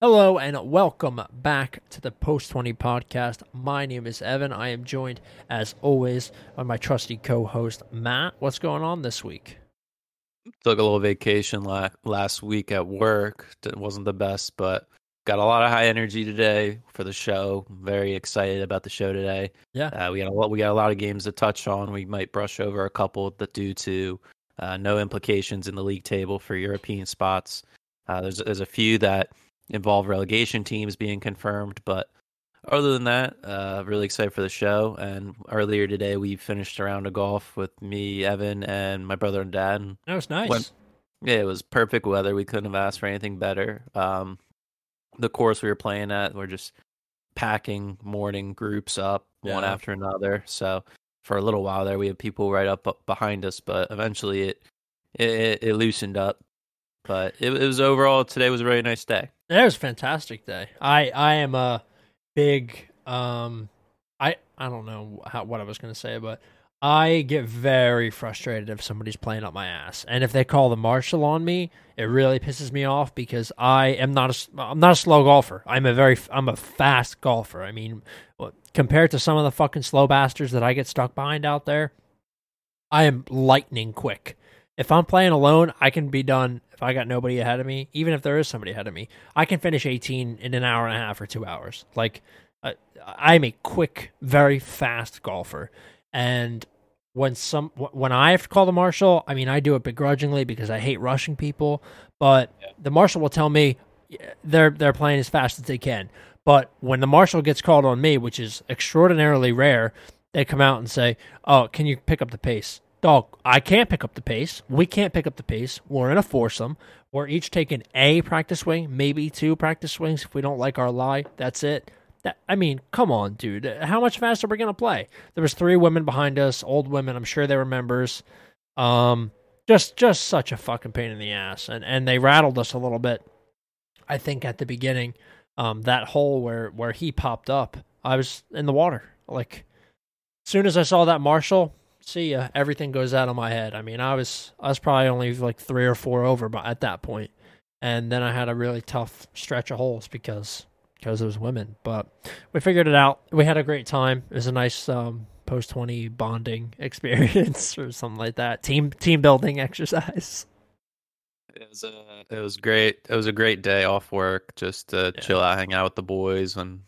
Hello and welcome back to the Post 20 podcast. My name is Evan. I am joined, as always, by my trusty co host, Matt. What's going on this week? Took a little vacation la- last week at work. It wasn't the best, but got a lot of high energy today for the show. Very excited about the show today. Yeah. Uh, we got a lot. We got a lot of games to touch on. We might brush over a couple that due to uh, no implications in the league table for European spots. Uh, there's there's a few that involve relegation teams being confirmed, but other than that, uh, really excited for the show. And earlier today, we finished a round of golf with me, Evan, and my brother and dad. And That was nice. Went- yeah, it was perfect weather. We couldn't have asked for anything better. Um, the course we were playing at, we're just packing morning groups up one after another. So for a little while there, we had people right up, up behind us, but eventually it it, it loosened up. But it, it was overall today was a really nice day. It was a fantastic day. I I am a big um I I don't know how what I was to say but I get very frustrated if somebody's playing up my ass. And if they call the marshal on me, it really pisses me off because I am not a I'm not a slow golfer. I'm a very I'm a fast golfer. I mean, compared to some of the fucking slow bastards that I get stuck behind out there, I am lightning quick. If I'm playing alone, I can be done if I got nobody ahead of me, even if there is somebody ahead of me. I can finish 18 in an hour and a half or 2 hours. Like I, I'm a quick, very fast golfer. And when some when I have to call the marshal, I mean I do it begrudgingly because I hate rushing people, but the marshal will tell me they're they're playing as fast as they can. But when the marshal gets called on me, which is extraordinarily rare, they come out and say, "Oh, can you pick up the pace?" Dog, I can't pick up the pace. We can't pick up the pace. We're in a foursome. We're each taking a practice swing, maybe two practice swings if we don't like our lie. That's it. That, I mean, come on, dude. How much faster are we gonna play? There was three women behind us, old women. I'm sure they were members. Um, just just such a fucking pain in the ass, and and they rattled us a little bit. I think at the beginning, um, that hole where where he popped up, I was in the water. Like, as soon as I saw that marshal, see ya, everything goes out of my head. I mean, I was I was probably only like three or four over, but at that point, and then I had a really tough stretch of holes because because it was women. But we figured it out. We had a great time. It was a nice um, post twenty bonding experience or something like that. Team team building exercise. It was a, it was great. It was a great day off work, just to Yeah. chill out, hang out with the boys, and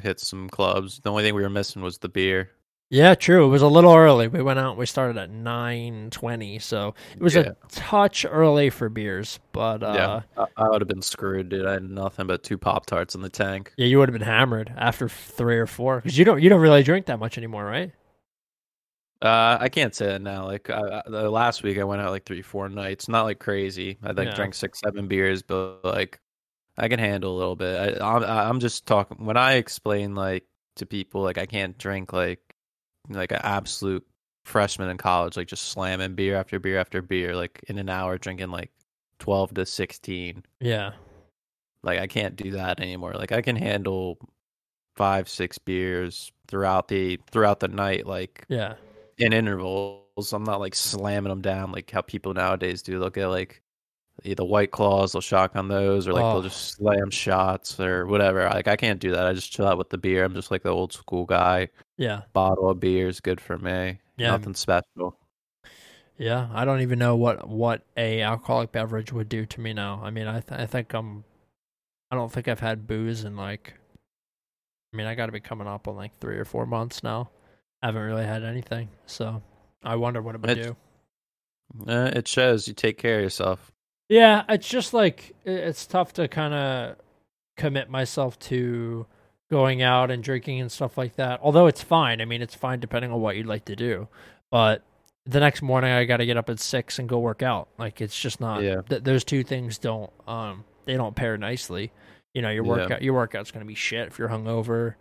hit some clubs. The only thing we were missing was the beer. Yeah, true. It was a little early. We went out. We started at nine twenty, so it was Yeah. a touch early for beers. But uh, yeah, I, I would have been screwed, dude. I had nothing but two pop tarts in the tank. yeah, you would have been hammered after three or four because you don't you don't really drink that much anymore, right? Uh, I can't say that now. Like I, I- the last week, I went out like three, four nights. Not like crazy. I like drank six, seven beers, but like I can handle a little bit. I, I'm I'm just talking when I explain like to people like I can't drink like like an absolute freshman in college, like just slamming beer after beer after beer, like in an hour drinking like twelve to sixteen. Yeah, Like I can't do that anymore. Like I can handle five, six beers throughout the throughout the night, like yeah, in intervals. I'm not like slamming them down like how people nowadays do. They'll get like the white claws, they'll shotgun those, or like Oh. they'll just slam shots or whatever. Like I can't do that. I just chill out with the beer. I'm just like the old school guy. Yeah, Bottle of beer is good for me. Yeah. Nothing special. yeah. I don't even know what what a alcoholic beverage would do to me now. I mean, I th- I think I'm. I don't think I've had booze in like. I mean, I got to be coming up on like three or four months now. I haven't really had anything, so I wonder what it would It's- do. Uh, it shows you take care of yourself. Yeah, it's just like it's tough to kind of commit myself to going out and drinking and stuff like that. Although it's fine. I mean, it's fine depending on what you'd like to do. But the next morning, I got to get up at six and go work out. Like it's just not. Yeah. Th- those two things don't. Um, they don't pair nicely. You know, your Yeah. workout, your workout's going to be shit if you're hungover.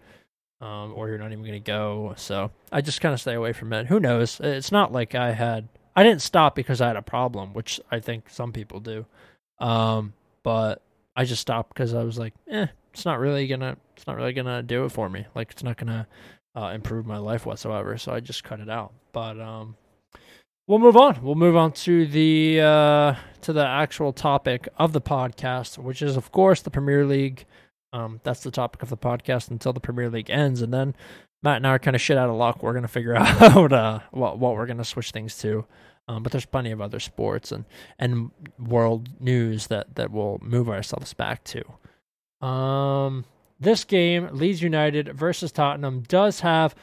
Um, or you're not even going to go. So I just kind of stay away from it. Who knows? It's not like I had I didn't stop because I had a problem, which I think some people do. Um, but I just stopped because I was like, eh, it's not really gonna, it's not really gonna do it for me. Like, it's not gonna uh, improve my life whatsoever. So I just cut it out. But um, we'll move on. We'll move on to the uh, to the actual topic of the podcast, which is of course the Premier League. Um, that's the topic of the podcast until the Premier League ends, and then Matt and I are kind of shit out of luck. We're gonna figure out uh, what what we're gonna switch things to. Um, but there's plenty of other sports and and world news that that we'll move ourselves back to. Um, this game, Leeds United versus Tottenham, does have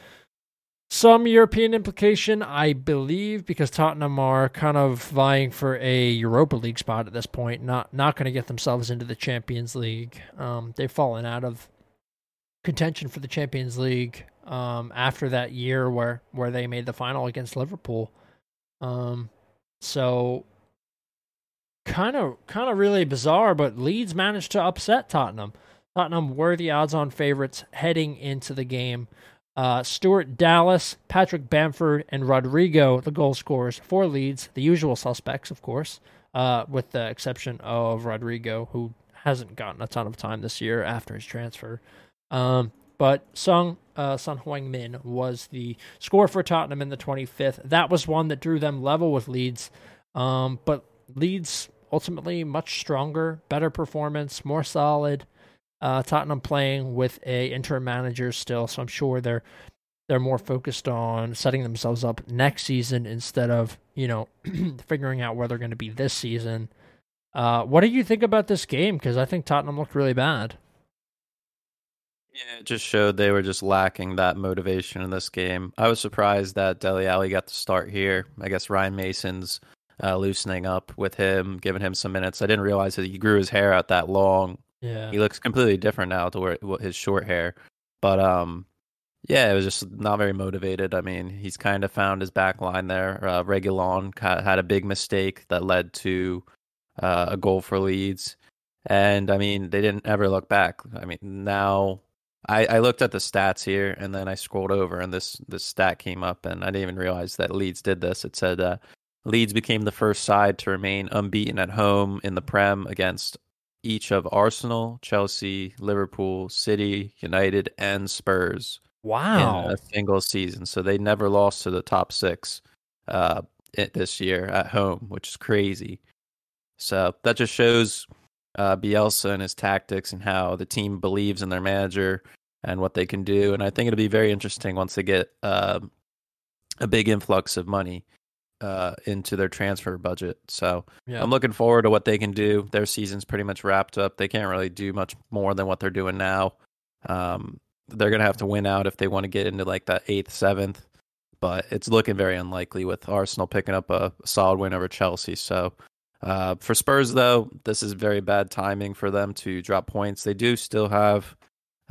some European implication, I believe, because Tottenham are kind of vying for a Europa League spot at this point. Not not going to get themselves into the Champions League. Um, they've fallen out of contention for the Champions League um, after that year where where they made the final against Liverpool. Um, so kind of kind of really bizarre, but Leeds managed to upset Tottenham. Tottenham were the odds-on favorites heading into the game. Uh, Stuart Dallas, Patrick Bamford, and Rodrigo, the goal scorers for Leeds, the usual suspects, of course, uh, with the exception of Rodrigo, who hasn't gotten a ton of time this year after his transfer. Um, but Sung uh, Son Heung-min was the score for Tottenham in the 25th. That was one that drew them level with Leeds. Um, but Leeds ultimately much stronger, better performance, more solid. Uh, Tottenham playing with a interim manager still, so I'm sure they're they're more focused on setting themselves up next season instead of you know figuring out where they're going to be this season. Uh, what do you think about this game? Because I think Tottenham looked really bad. Yeah, it just showed they were just lacking that motivation in this game. I was surprised that Dele Alli got the start here. I guess Ryan Mason's uh, loosening up with him, giving him some minutes. I didn't realize that he grew his hair out that long. Yeah, he looks completely different now to where his short hair. But um, yeah, it was just not very motivated. I mean, he's kind of found his back line there. Uh, Reguilón had a big mistake that led to uh, a goal for Leeds. And I mean, they didn't ever look back. I mean, now I, I looked at the stats here and then I scrolled over and this this stat came up and I didn't even realize that Leeds did this. It said uh, Leeds became the first side to remain unbeaten at home in the Prem against each of Arsenal, Chelsea, Liverpool, City, United, and Spurs. Wow! In a single season, so they never lost to the top six uh, this year at home, which is crazy. So that just shows uh, Bielsa and his tactics and how the team believes in their manager and what they can do. And I think it'll be very interesting once they get uh, a big influx of money uh, into their transfer budget. So yeah. I'm looking forward to what they can do. Their season's pretty much wrapped up. They can't really do much more than what they're doing now. Um, they're gonna have to win out if they want to get into like that eighth, seventh. But it's looking very unlikely with Arsenal picking up a solid win over Chelsea. So uh, for Spurs, though, this is very bad timing for them to drop points. They do still have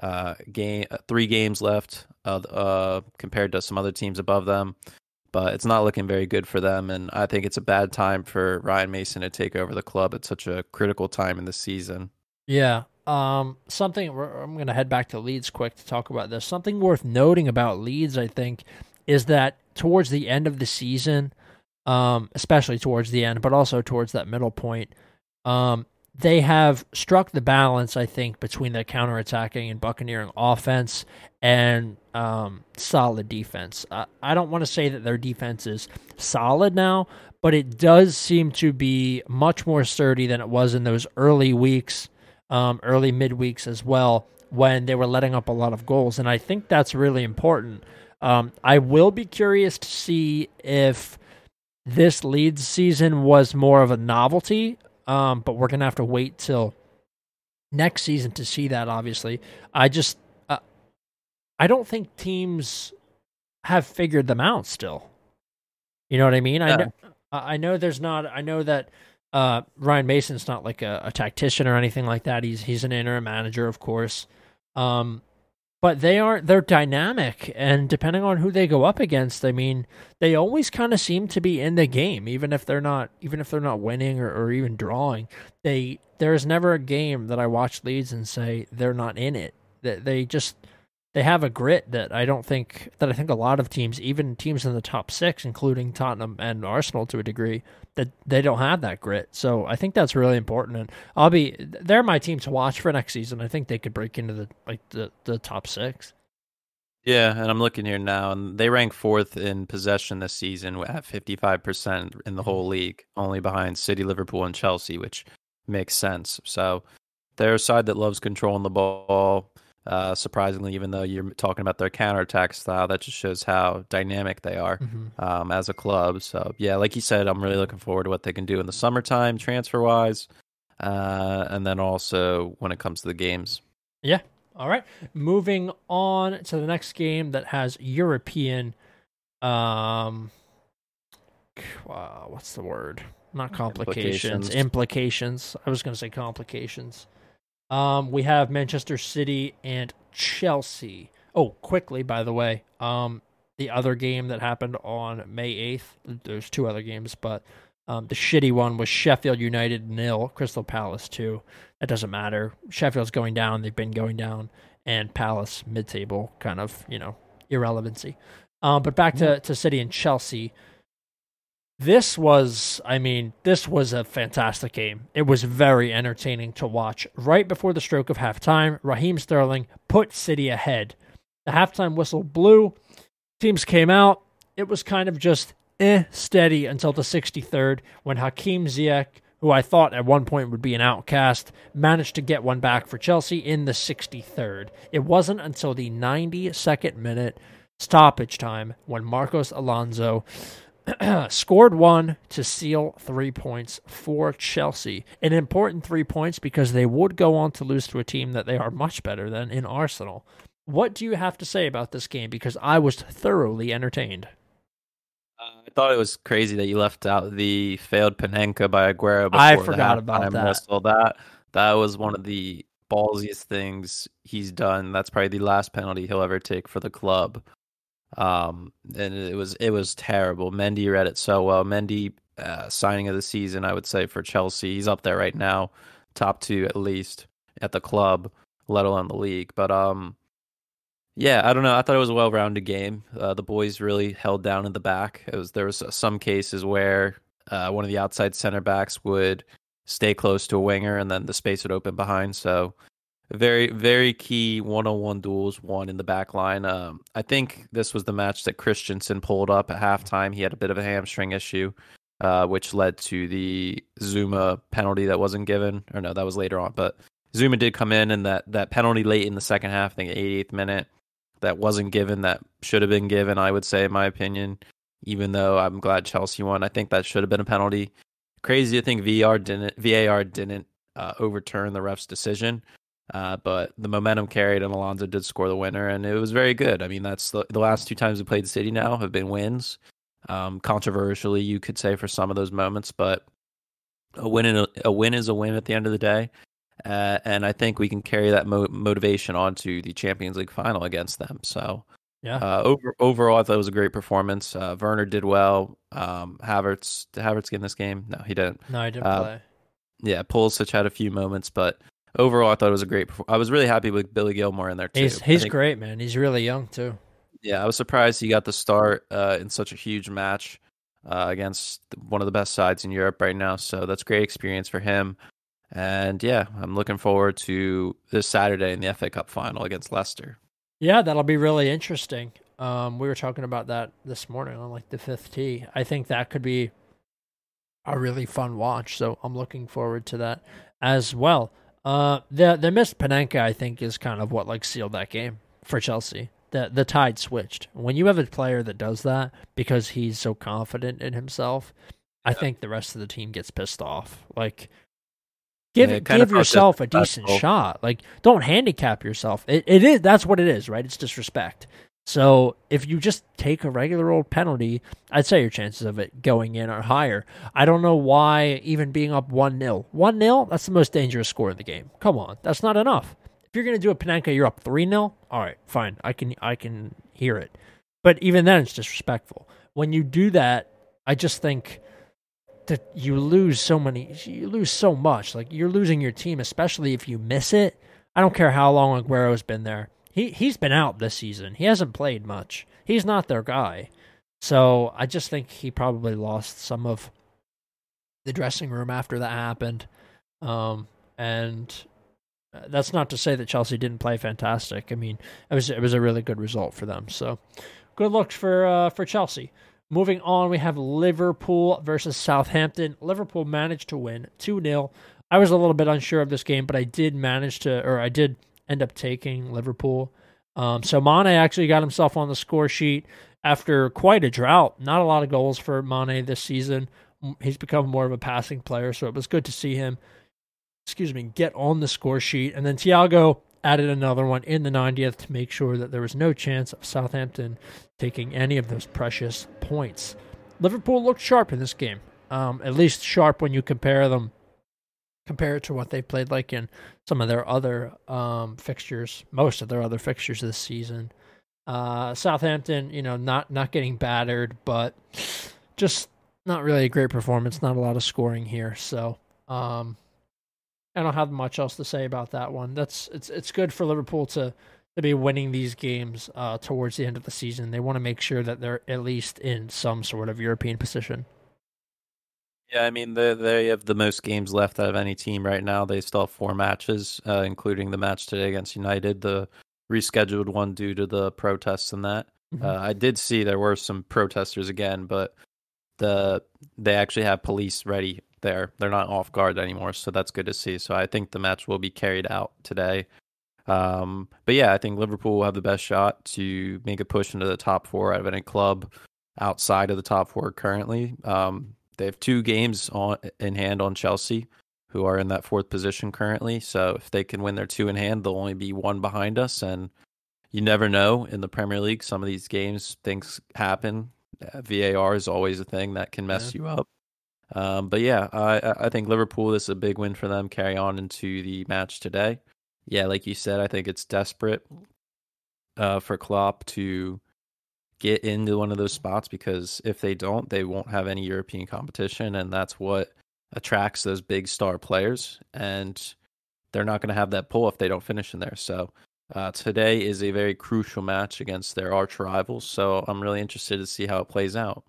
uh, game uh, three games left uh, compared to some other teams above them, but it's not looking very good for them. And I think it's a bad time for Ryan Mason to take over the club at such a critical time in the season. Yeah. Um, something I'm going to head back to Leeds quick to talk about this. Something worth noting about Leeds, I think, is that towards the end of the season, um, especially towards the end, but also towards that middle point. Um, they have struck the balance, I think, between the counterattacking and buccaneering offense and um, solid defense. Uh, I don't want to say that their defense is solid now, but it does seem to be much more sturdy than it was in those early weeks, um, early mid weeks as well, when they were letting up a lot of goals. And I think that's really important. Um, I will be curious to see if this Leeds season was more of a novelty, um, but we're gonna have to wait till next season to see that. Obviously, I just uh, I don't think teams have figured them out still. You know what I mean? Yeah. I know, I know there's not. I know that uh, Ryan Mason's not like a, a, tactician or anything like that. He's he's an interim manager, of course. Um, but they aren't they're dynamic and depending on who they go up against i mean they always kind of seem to be in the game even if they're not even if they're not winning or, or even drawing. They there's never a game that i watch leeds and say they're not in it. That they just they have a grit that I don't think that I think a lot of teams, even teams in the top six, including Tottenham and Arsenal to a degree, that they don't have that grit. So I think that's really important. And I'll be they're my team to watch for next season. I think they could break into the like the, the top six. Yeah, and I'm looking here now, and they rank fourth in possession this season at 55% in the whole league, only behind City, Liverpool, and Chelsea, which makes sense. So they're a side that loves controlling the ball. Uh, surprisingly, even though you're talking about their counterattack style, that just shows how dynamic they are Mm-hmm. um, as a club. So yeah, like you said, I'm really looking forward to what they can do in the summertime, transfer wise, uh, and then also when it comes to the games. Yeah. All right. Moving on to the next game that has European um uh, what's the word? Not complications, Implications. implications. I was going to say complications. Um we have Manchester City and Chelsea. Oh, quickly by the way. Um the other game that happened on May 8th, there's two other games, but um, the shitty one was Sheffield United nil, Crystal Palace two. That doesn't matter. Sheffield's going down; they've been going down, and Palace mid-table, kind of you know irrelevancy. Um, but back to to City and Chelsea. This was, I mean, this was a fantastic game. It was very entertaining to watch. Right before the stroke of halftime, Raheem Sterling put City ahead. The halftime whistle blew. Teams came out. It was kind of just eh, steady until the 63rd when Hakim Ziyech, who I thought at one point would be an outcast, managed to get one back for Chelsea in the 63rd. It wasn't until the 92nd minute stoppage time when Marcos Alonso scored one to seal three points for Chelsea. An important three points because they would go on to lose to a team that they are much better than in Arsenal. What do you have to say about this game? Because I was thoroughly entertained. Uh, I thought it was crazy that you left out the failed Panenka by Aguero. I forgot about that. Whistle. That that was one of the ballsiest things he's done. That's probably the last penalty he'll ever take for the club. Um, and it was it was terrible. Mendy read it so well. Mendy uh, signing of the season, I would say for Chelsea, he's up there right now, top two at least at the club, let alone the league. But um, yeah, I don't know. I thought it was a well-rounded game. Uh, the boys really held down in the back. It was there was some cases where uh, one of the outside center backs would stay close to a winger, and then the space would open behind. So very very key one-on-one duels won in the back line. Um, I think this was the match that Christensen pulled up at halftime. He had a bit of a hamstring issue, uh, which led to the Zouma penalty that wasn't given. Or no, that was later on, but. Zouma did come in, and that, that penalty late in the second half, I think 88th minute, that wasn't given that should have been given i would say in my opinion even though i'm glad chelsea won i think that should have been a penalty crazy to think var didn't var didn't uh, overturn the ref's decision uh, but the momentum carried and alonso did score the winner and it was very good i mean that's the, the last two times we played city now have been wins um, controversially you could say for some of those moments but a win, a, a win is a win at the end of the day uh, and I think we can carry that mo- motivation onto the Champions League final against them. So, Yeah. uh, over overall, I thought it was a great performance. Uh, Werner did well. Um, Havertz, did Havertz get in this game? No, he didn't. No, I didn't uh, play. Yeah, Pulisic had a few moments, but overall, I thought it was a great. I was really happy with Billy Gilmour in there too. He's he's think- great, man. He's really young too. Yeah, I was surprised he got the start uh, in such a huge match uh, against one of the best sides in Europe right now. So that's great experience for him. And yeah, I'm looking forward to this Saturday in the FA Cup final against Leicester. Yeah, that'll be really interesting. Um, we were talking about that this morning on like the fifth tee. I think that could be a really fun watch. So I'm looking forward to that as well. Uh, the the missed Panenka, I think, is kind of what like sealed that game for Chelsea. The the tide switched when you have a player that does that because he's so confident in himself. I Yeah. think the rest of the team gets pissed off. Like, give Yeah, it kind of give yourself a decent shot. Like, don't handicap yourself. It, it is that's what it is, right? It's disrespect. So if you just take a regular old penalty, I'd say your chances of it going in are higher. I don't know why even being up 1 0. 1 0, that's the most dangerous score in the game. Come on, that's not enough. If you're going to do a Panenka, you're up 3 0. All right, fine. I can, I can hear it. But even then, it's disrespectful. When you do that, I just think that you lose so many, you lose so much. Like you're losing your team, especially if you miss it. I don't care how long Aguero's been there. He he's been out this season. He hasn't played much. He's not their guy. So I just think he probably lost some of the dressing room after that happened. Um, and uh, that's not to say that Chelsea didn't play fantastic. I mean, it was it was a really good result for them. So, good luck for uh, for Chelsea. Moving on, we have Liverpool versus Southampton. Liverpool managed to win 2 0. I was a little bit unsure of this game, but I did manage to, or I did end up taking Liverpool. Um, so Mane actually got himself on the score sheet after quite a drought. Not a lot of goals for Mane this season. He's become more of a passing player, so it was good to see him, excuse me, get on the score sheet. And then Thiago added another one in the 90th to make sure that there was no chance of Southampton taking any of those precious points. Liverpool looked sharp in this game, um, at least sharp when you compare them, compare it to what they've played like in some of their other um, fixtures, most of their other fixtures this season. Uh, Southampton, you know, not not getting battered, but just not really a great performance. Not a lot of scoring here, so um, I don't have much else to say about that one. That's it's it's good for Liverpool to to be winning these games uh, towards the end of the season. They want to make sure that they're at least in some sort of European position. Yeah, I mean they they have the most games left out of any team right now. They still have four matches, uh, including the match today against United, the rescheduled one due to the protests and that. Mm-hmm. Uh, I did see there were some protesters again, but the they actually have police ready there. They're not off guard anymore, so that's good to see. So I think the match will be carried out today. Um, but yeah, I think Liverpool will have the best shot to make a push into the top four out of any club outside of the top four currently. Um, they have two games on in hand on Chelsea, who are in that fourth position currently. So if they can win their two in hand, they'll only be one behind us. And you never know in the Premier League. Some of these games, things happen. VAR is always a thing that can mess yeah. you up. Um, but yeah, I, I think Liverpool this is a big win for them. Carry on into the match today. Yeah, like you said, I think it's desperate uh, for Klopp to get into one of those spots because if they don't, they won't have any European competition, and that's what attracts those big star players. And they're not going to have that pull if they don't finish in there. So uh, today is a very crucial match against their arch rivals. So I'm really interested to see how it plays out.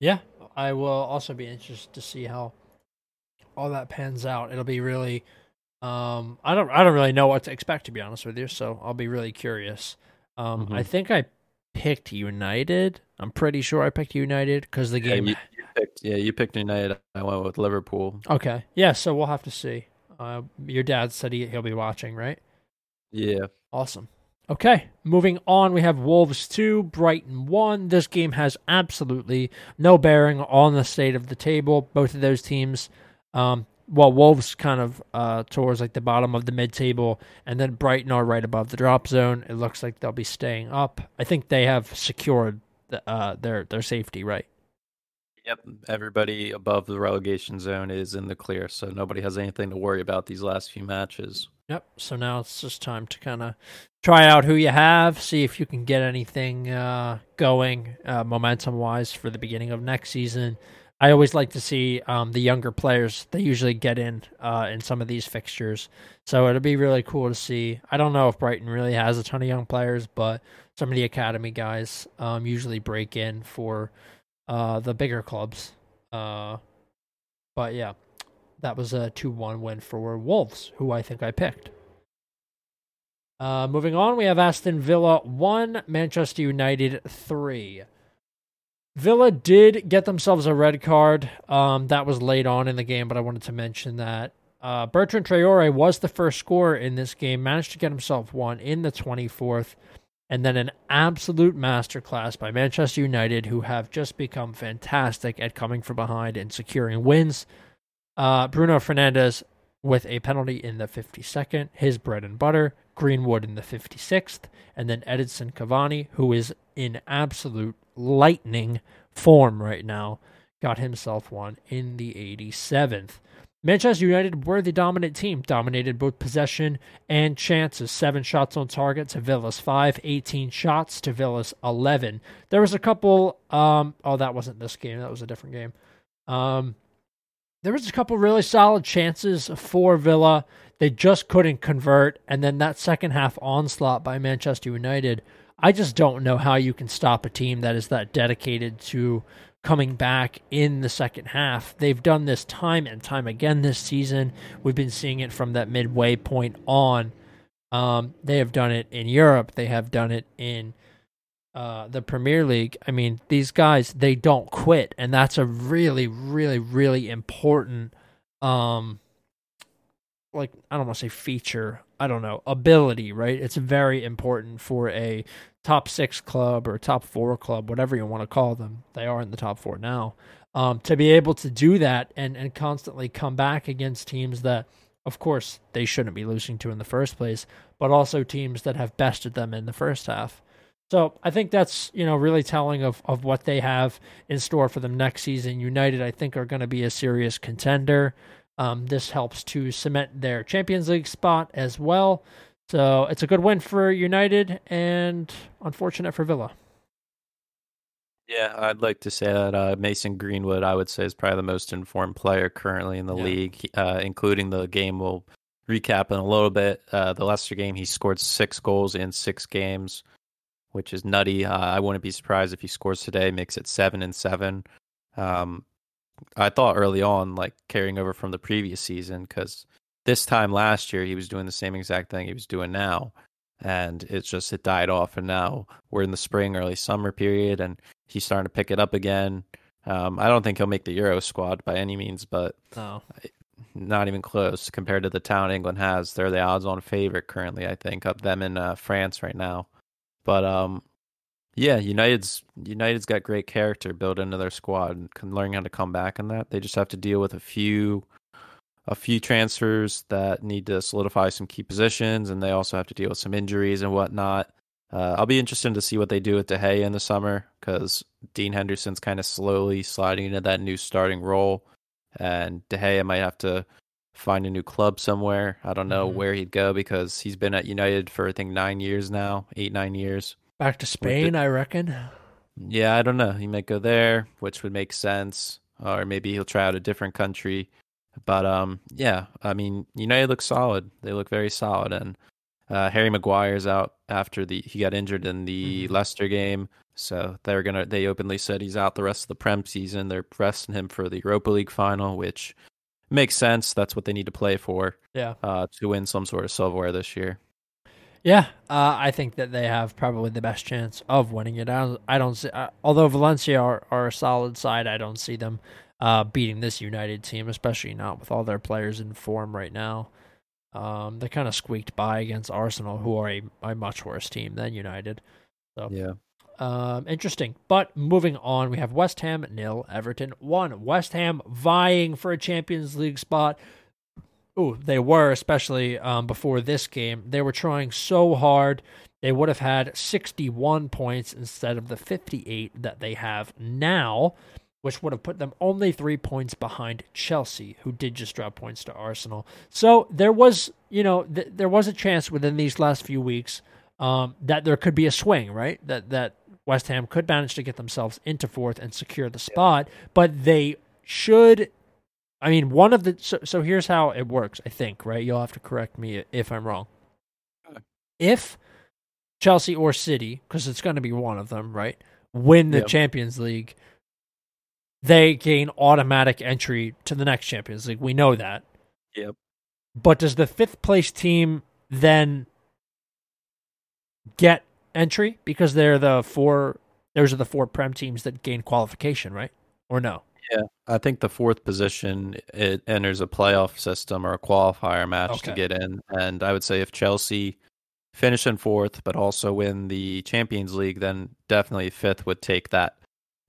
Yeah, I will also be interested to see how all that pans out. It'll be really um I don't I don't really know what to expect to be honest with you, so I'll be really curious. Um mm-hmm. I think I picked United. I'm pretty sure I picked United because the game yeah, you, picked yeah, you picked United. I went with Liverpool. Okay. Yeah, so we'll have to see. Uh your dad said he, he'll be watching, right? Yeah. Awesome. Okay, moving on, we have Wolves 2, Brighton 1. This game has absolutely no bearing on the state of the table. Both of those teams, um, well, Wolves kind of uh, towards like the bottom of the mid table, and then Brighton are right above the drop zone. It looks like they'll be staying up. I think they have secured the, uh, their their safety, right? Yep, everybody above the relegation zone is in the clear, so nobody has anything to worry about these last few matches. Yep. So now it's just time to kind of try out who you have, see if you can get anything uh, going uh, momentum wise for the beginning of next season. I always like to see um, the younger players. They usually get in uh, in some of these fixtures, so it'll be really cool to see. I don't know if Brighton really has a ton of young players, but some of the academy guys um, usually break in for uh, the bigger clubs. Uh, but yeah, that was a 2 1 win for Wolves, who I think I picked. Uh, moving on, we have Aston Villa 1, Manchester United 3. Villa did get themselves a red card. Um, that was late on in the game, but I wanted to mention that. Uh, Bertrand Traore was the first scorer in this game, managed to get himself one in the 24th, and then an absolute masterclass by Manchester United, who have just become fantastic at coming from behind and securing wins. Uh, Bruno Fernandes with a penalty in the 52nd, his bread and butter. Greenwood in the 56th, and then Edinson Cavani, who is in absolute lightning form right now, got himself one in the 87th. Manchester United were the dominant team, dominated both possession and chances. Seven shots on target to Villa's five, 18 shots to Villa's 11. There was a couple, um, oh, that wasn't this game, that was a different game. Um, there was a couple really solid chances for Villa. They just couldn't convert. And then that second half onslaught by Manchester United, I just don't know how you can stop a team that is that dedicated to coming back in the second half. They've done this time and time again this season. We've been seeing it from that midway point on. Um, they have done it in Europe. They have done it in uh, the Premier League. I mean, these guys they don't quit, and that's a really, really, really important, um, like I don't want to say feature. I don't know ability, right? It's very important for a top six club or top four club, whatever you want to call them. They are in the top four now. Um, to be able to do that and and constantly come back against teams that of course, they shouldn't be losing to in the first place, but also teams that have bested them in the first half. So I think that's you know really telling of, of what they have in store for them next season. United, I think, are going to be a serious contender. Um, this helps to cement their Champions League spot as well. So it's a good win for United and unfortunate for Villa. Yeah, I'd like to say that uh, Mason Greenwood, I would say, is probably the most informed player currently in the yeah. league, uh, including the game we'll recap in a little bit. Uh, the Leicester game, he scored six goals in six games, which is nutty. Uh, I wouldn't be surprised if he scores today, makes it seven and seven. Um, I thought early on, like carrying over from the previous season, because this time last year he was doing the same exact thing he was doing now and it's just it died off and now we're in the spring early summer period and he's starting to pick it up again. Um, i don't think he'll make the euro squad by any means but no. not even close compared to the town england has. They're the odds on favorite currently i think of them in uh, france right now. But um, yeah united's united's got great character built into their squad and can learn how to come back in that they just have to deal with a few a few transfers that need to solidify some key positions, and they also have to deal with some injuries and whatnot. Uh, I'll be interested to see what they do with De Gea in the summer because Dean Henderson's kind of slowly sliding into that new starting role, and De Gea might have to find a new club somewhere. I don't know mm-hmm. where he'd go because he's been at United for I think nine years now, eight nine years. Back to Spain, the, I reckon. Yeah, I don't know. He might go there, which would make sense, or maybe he'll try out a different country. But um, yeah, I mean, United looks solid. They look very solid, and uh, Harry Maguire's out after the he got injured in the mm-hmm. Leicester game, so they're gonna they openly said he's out the rest of the Prem season. They're pressing him for the Europa League final, which makes sense. That's what they need to play for. Yeah, uh, to win some sort of silverware this year. Yeah, uh, I think that they have probably the best chance of winning it. I don't, I don't see, uh, although Valencia are, are a solid side, I don't see them uh, beating this United team, especially not with all their players in form right now. Um, they kind of squeaked by against Arsenal, who are a, a much worse team than United. So yeah, um, interesting. But moving on, we have West Ham nil, Everton one. West Ham vying for a Champions League spot. Oh, they were especially um, before this game. They were trying so hard. They would have had 61 points instead of the 58 that they have now which would have put them only three points behind Chelsea, who did just drop points to Arsenal. So there was, you know, th- there was a chance within these last few weeks um, that there could be a swing, right? That that West Ham could manage to get themselves into fourth and secure the spot, but they should. I mean, one of the so, so here's how it works. I think, right? You'll have to correct me if I'm wrong. If Chelsea or City, because it's going to be one of them, right? Win the yep. Champions League they gain automatic entry to the next Champions League. We know that. Yep. But does the fifth place team then get entry because they're the four? Those are the four prem teams that gain qualification, right? Or no? Yeah, I think the fourth position it enters a playoff system or a qualifier match okay. to get in, and I would say if Chelsea finish in fourth but also win the Champions League, then definitely fifth would take that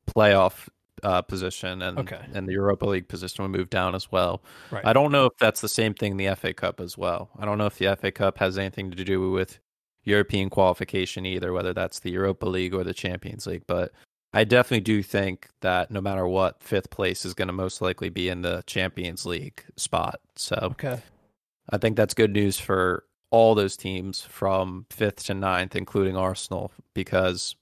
playoff uh, position, and okay. and the Europa League position would move down as well. Right. I don't know if that's the same thing in the FA Cup as well. I don't know if the FA Cup has anything to do with European qualification either, whether that's the Europa League or the Champions League. But I definitely do think that no matter what, fifth place is going to most likely be in the Champions League spot. So okay. I think that's good news for all those teams from fifth to ninth, including Arsenal, because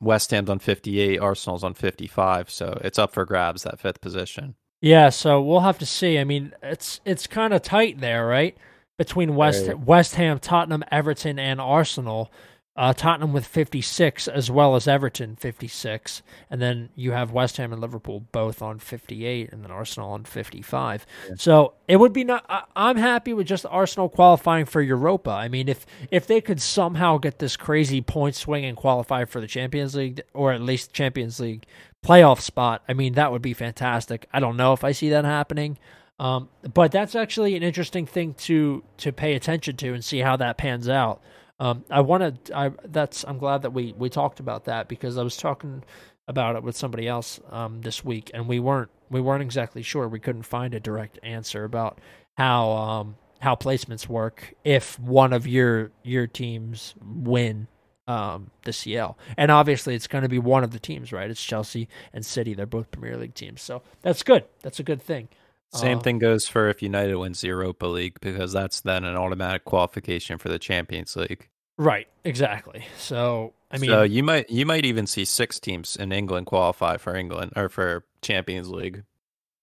West Ham's on 58, Arsenal's on 55, so it's up for grabs that fifth position. Yeah, so we'll have to see. I mean, it's it's kind of tight there, right? Between West right. West Ham, Tottenham, Everton, and Arsenal. Uh, Tottenham with 56, as well as Everton 56, and then you have West Ham and Liverpool both on 58, and then Arsenal on 55. Yeah. So it would be not. I, I'm happy with just Arsenal qualifying for Europa. I mean, if if they could somehow get this crazy point swing and qualify for the Champions League, or at least Champions League playoff spot, I mean that would be fantastic. I don't know if I see that happening. Um, but that's actually an interesting thing to to pay attention to and see how that pans out. Um, I wanted, I that's, I'm glad that we we talked about that because I was talking about it with somebody else um, this week, and we weren't we weren't exactly sure. We couldn't find a direct answer about how um, how placements work if one of your your teams win um, the CL. And obviously, it's going to be one of the teams, right? It's Chelsea and City. They're both Premier League teams, so that's good. That's a good thing. Same uh, thing goes for if United wins the Europa League because that's then an automatic qualification for the Champions League. Right, exactly. So I mean, so you might you might even see six teams in England qualify for England or for Champions League.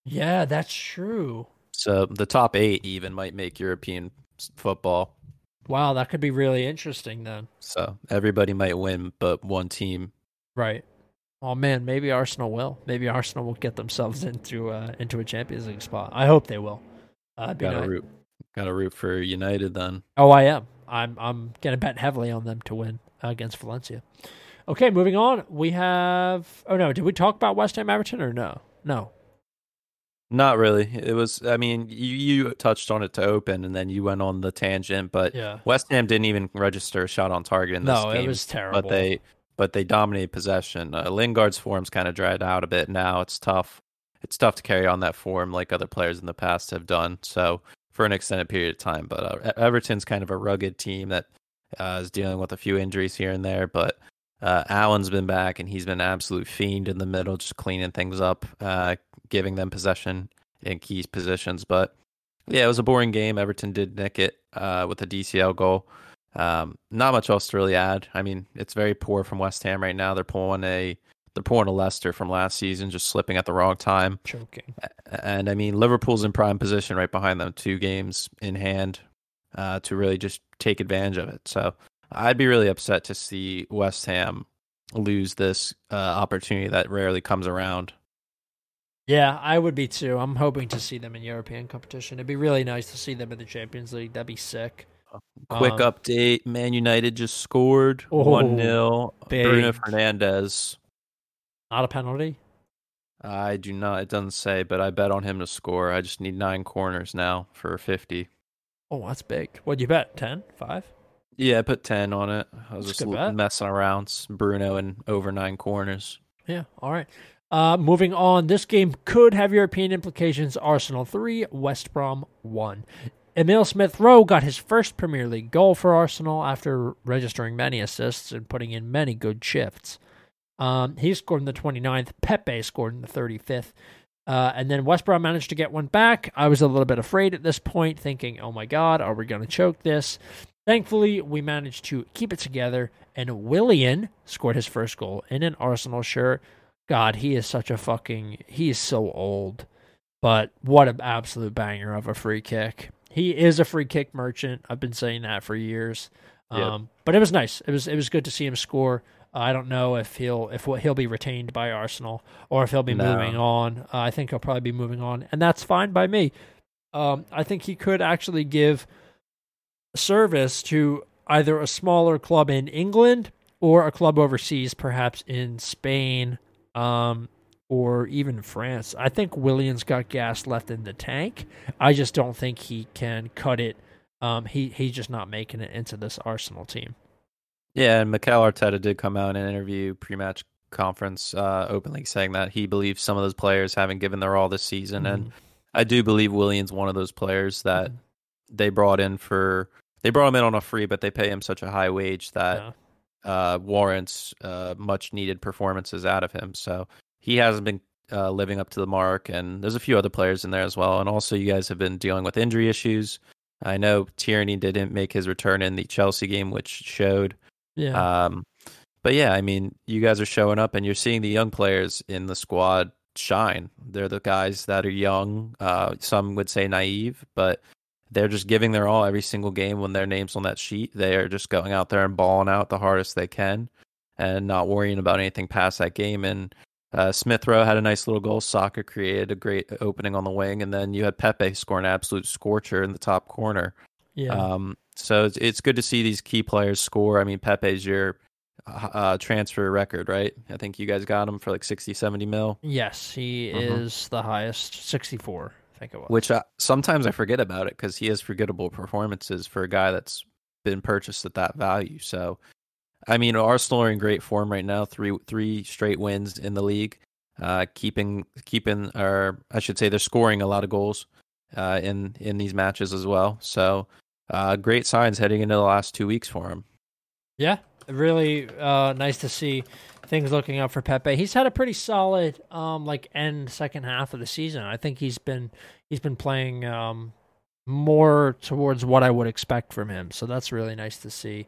Yeah, that's true. So the top eight even might make European football. Wow, that could be really interesting then. So everybody might win, but one team. Right. Oh man, maybe Arsenal will. Maybe Arsenal will get themselves into uh, into a Champions League spot. I hope they will. Uh, gotta nice. root, gotta root for United then. Oh, I am. I'm I'm gonna bet heavily on them to win against Valencia. Okay, moving on. We have. Oh no, did we talk about West Ham Everton or no? No. Not really. It was. I mean, you, you touched on it to open, and then you went on the tangent. But yeah. West Ham didn't even register a shot on target in this no, game. It was terrible. But they but they dominated possession. Uh, Lingard's form's kind of dried out a bit now. It's tough. It's tough to carry on that form like other players in the past have done. So for an extended period of time. But uh, Everton's kind of a rugged team that uh, is dealing with a few injuries here and there. But uh, Allen's been back and he's been an absolute fiend in the middle, just cleaning things up, uh, giving them possession in key positions. But yeah, it was a boring game. Everton did nick it uh, with a DCL goal. Um, not much else to really add. I mean, it's very poor from West Ham right now. They're pulling a they're pulling a Leicester from last season, just slipping at the wrong time. Choking. And I mean, Liverpool's in prime position right behind them, two games in hand uh, to really just take advantage of it. So I'd be really upset to see West Ham lose this uh, opportunity that rarely comes around. Yeah, I would be too. I'm hoping to see them in European competition. It'd be really nice to see them in the Champions League. That'd be sick. Quick um, update: Man United just scored one oh, 0 Bruno Fernandes not a penalty? I do not. It doesn't say, but I bet on him to score. I just need nine corners now for 50. Oh, that's big. What'd you bet? 10? 5? Yeah, I put 10 on it. I was that's just messing around. Bruno and over nine corners. Yeah, all right. Uh, moving on, this game could have European implications. Arsenal 3, West Brom 1. Emile Smith Rowe got his first Premier League goal for Arsenal after registering many assists and putting in many good shifts. Um, he scored in the 29th. Pepe scored in the 35th. Uh, and then West Brom managed to get one back. I was a little bit afraid at this point, thinking, oh my God, are we going to choke this? Thankfully, we managed to keep it together, and Willian scored his first goal in an Arsenal shirt. God, he is such a fucking. He is so old. But what an absolute banger of a free kick. He is a free kick merchant. I've been saying that for years. Yep. Um, but it was nice. It was it was good to see him score. I don't know if he'll if he'll be retained by Arsenal or if he'll be no. moving on. Uh, I think he'll probably be moving on, and that's fine by me. Um, I think he could actually give service to either a smaller club in England or a club overseas, perhaps in Spain um, or even France. I think Willian's got gas left in the tank. I just don't think he can cut it. Um, he he's just not making it into this Arsenal team. Yeah, and Mikel Arteta did come out in an interview pre-match conference uh, openly saying that he believes some of those players haven't given their all this season, mm-hmm. and I do believe Willian's one of those players that mm-hmm. they brought in for they brought him in on a free, but they pay him such a high wage that yeah. uh, warrants uh, much needed performances out of him. So he hasn't been uh, living up to the mark, and there's a few other players in there as well. And also, you guys have been dealing with injury issues. I know Tierney didn't make his return in the Chelsea game, which showed. Yeah. Um, but yeah, I mean, you guys are showing up and you're seeing the young players in the squad shine. They're the guys that are young. Uh, some would say naive, but they're just giving their all every single game when their name's on that sheet. They are just going out there and balling out the hardest they can and not worrying about anything past that game. And uh, Smith Rowe had a nice little goal. Saka created a great opening on the wing, and then you had Pepe score an absolute scorcher in the top corner. Yeah. Um, so it's, it's good to see these key players score. I mean, Pepe's your uh, transfer record, right? I think you guys got him for like 60, 70 mil. yes, he Mhm. is the highest, 64, I think it was. Which I, sometimes I forget about it because he has forgettable performances for a guy that's been purchased at that value. So, I mean, Arsenal are in great form right now. Three three straight wins in the league, uh, keeping keeping or I should say they're scoring a lot of goals uh, in in these matches as well. So, uh, great signs heading into the last two weeks for him. Yeah, really uh, nice to see things looking up for Pepe. He's had a pretty solid um, like end second half of the season. I think he's been he's been playing um, more towards what I would expect from him. So that's really nice to see.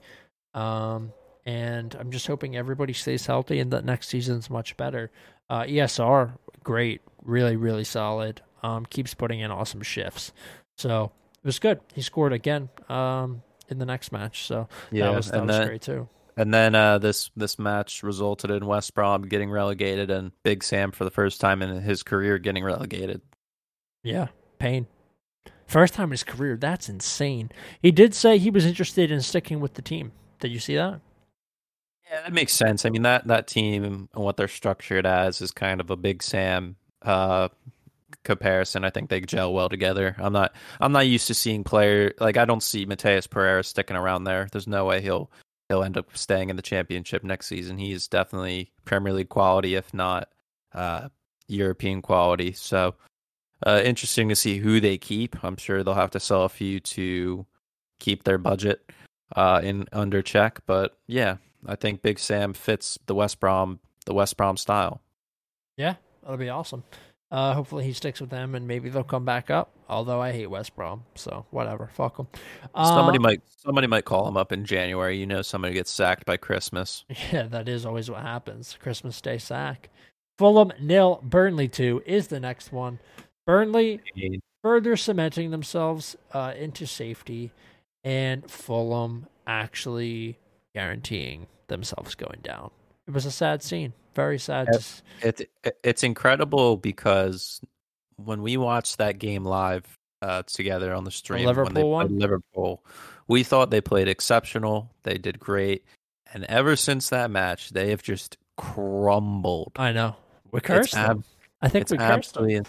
Um, and I'm just hoping everybody stays healthy and that next season's much better. Uh, ESR, great, really, really solid. Um, keeps putting in awesome shifts. So it was good. He scored again um, in the next match. So that was, that and was then great too. and then uh, this this match resulted in West Brom getting relegated and Big Sam for the first time in his career getting relegated. Yeah, pain. First time in his career. That's insane. He did say he was interested in sticking with the team. Did you see that? Yeah, that makes sense. I mean that that team and what they're structured as is kind of a Big Sam uh, comparison. I think they gel well together. I'm not I'm not used to seeing player like I don't see Matheus Pereira sticking around there. There's no way he'll he'll end up staying in the championship next season. He's definitely Premier League quality, if not uh, European quality. So uh, interesting to see who they keep. I'm sure they'll have to sell a few to keep their budget uh, in under check. But yeah, I think Big Sam fits the West Brom the West Brom style. Yeah, that'll be awesome. Uh, hopefully he sticks with them and maybe they'll come back up. Although I hate West Brom, so whatever. Fuck them. somebody might somebody might call him up in January. You know, somebody gets sacked by Christmas. Yeah, that is always what happens. Christmas Day sack. Fulham nil, Burnley two is the next one. Burnley further cementing themselves uh, into safety, and Fulham actually guaranteeing themselves going down. It was a sad scene. Very sad. Yep. to s- It, it it's incredible because when we watched that game live uh, together on the stream, when they Liverpool one? played Liverpool, we thought they played exceptional. They did great, and ever since that match, they have just crumbled. I know. We cursed ab- I think it's we cursed them.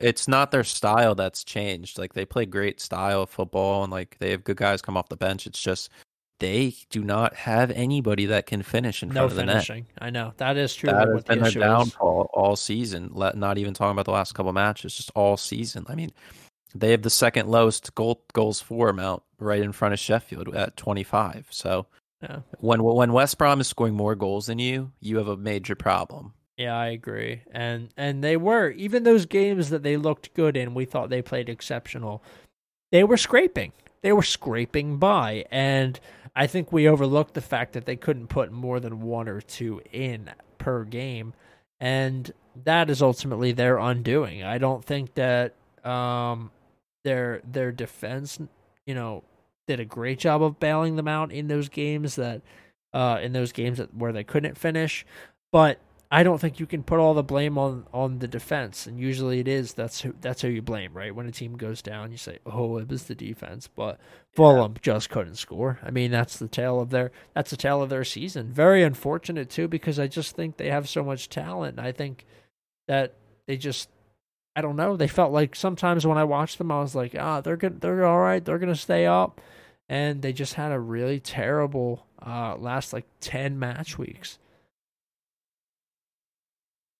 it's not their style that's changed like they play great style of football and like they have good guys come off the bench it's just they do not have anybody that can finish in No front of the net finishing. I know. That is true. that has the been their issue is. downfall all season let not even talking about the last couple matches just all season i mean they have the second lowest goal goals for amount right in front of sheffield at 25 so Yeah. when when west brom is scoring more goals than you you have a major problem Yeah, I agree. And and they were even those games that they looked good in, we thought they played exceptional. They were scraping. They were scraping by and I think we overlooked the fact that they couldn't put more than one or two in per game and that is ultimately their undoing. I don't think that um their their defense, you know, did a great job of bailing them out in those games that uh in those games that, where they couldn't finish, but I don't think you can put all the blame on on the defense, and usually it is that's who that's who you blame, right? When a team goes down, you say, "Oh, it was the defense," but Fulham just couldn't score. I mean, that's the tale of their that's the tale of their season. Very unfortunate too, because I just think they have so much talent. I think that they just I don't know. They felt like sometimes when I watched them, I was like, ah, they're good, they're all right, they're gonna stay up, and they just had a really terrible uh last like ten match weeks.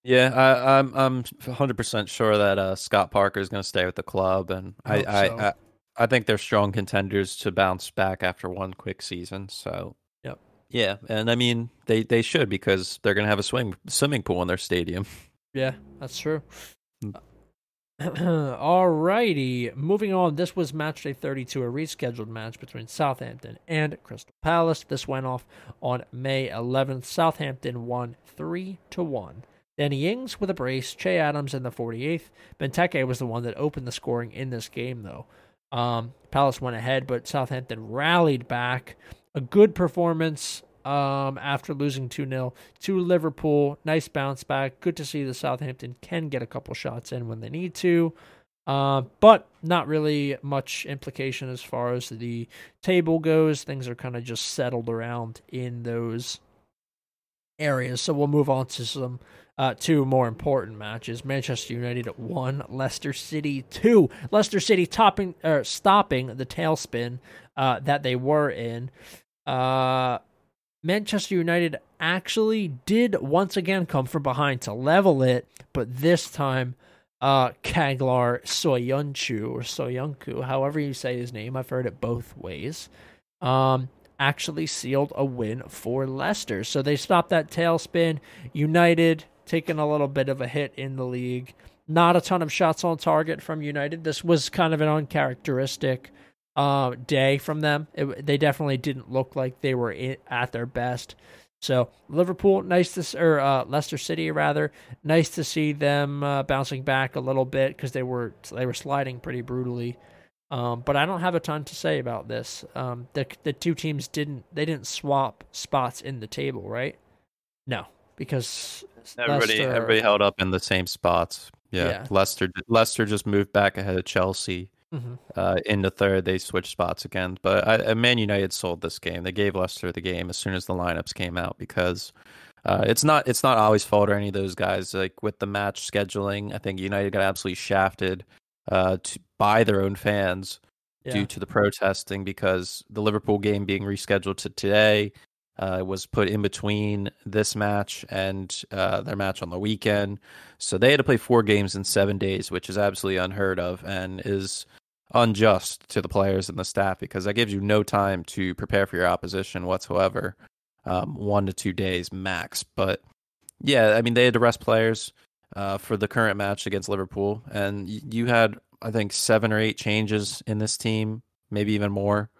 Yeah, I, I'm I'm 100 percent sure that uh, Scott Parker is going to stay with the club, and I I I, so. I I think they're strong contenders to bounce back after one quick season. So, Yep. yeah, and I mean they they should because they're going to have a swing swimming pool in their stadium. Yeah, that's true. Mm. Alrighty, moving on. This was match day 32, a rescheduled match between Southampton and Crystal Palace. This went off on May 11th. Southampton won 3 to 1. Danny Ings with a brace, Che Adams in the 48th. Benteke was the one that opened the scoring in this game, though. Um, Palace went ahead, but Southampton rallied back. A good performance um, after losing 2 0 to Liverpool. Nice bounce back. Good to see the Southampton can get a couple shots in when they need to. Uh, but not really much implication as far as the table goes. Things are kind of just settled around in those areas. So we'll move on to some uh, two more important matches. Manchester United at one, Leicester City two. Leicester City topping or stopping the tailspin uh, that they were in. Uh, Manchester United actually did once again come from behind to level it, but this time uh Caglar Soyuncu or Soyuncu, however you say his name, I've heard it both ways. Um actually sealed a win for Leicester. So they stopped that tailspin. United taking a little bit of a hit in the league. Not a ton of shots on target from United. This was kind of an uncharacteristic uh, day from them. It, they definitely didn't look like they were in, at their best. So Liverpool, nice to or uh, Leicester City rather, nice to see them uh, bouncing back a little bit because they were they were sliding pretty brutally. Um, but I don't have a ton to say about this. Um, the the two teams didn't they didn't swap spots in the table, right? No, because everybody Leicester, everybody held up in the same spots. Yeah, Yeah. Leicester Leicester just moved back ahead of Chelsea. Mhm. Uh, in the third, they switched spots again. But I, uh, Man United sold this game. They gave Leicester the game as soon as the lineups came out because uh, it's not it's not always fault or any of those guys. Like with the match scheduling, I think United got absolutely shafted uh, to, by their own fans Yeah. due to the protesting because the Liverpool game being rescheduled to today uh, was put in between this match and uh, their match on the weekend. So they had to play four games in seven days, which is absolutely unheard of and is unjust to the players and the staff because that gives you no time to prepare for your opposition whatsoever. Um, one to two days max. But yeah, I mean, they had to rest players uh, for the current match against Liverpool. And you had, I think, seven or eight changes in this team, maybe even more.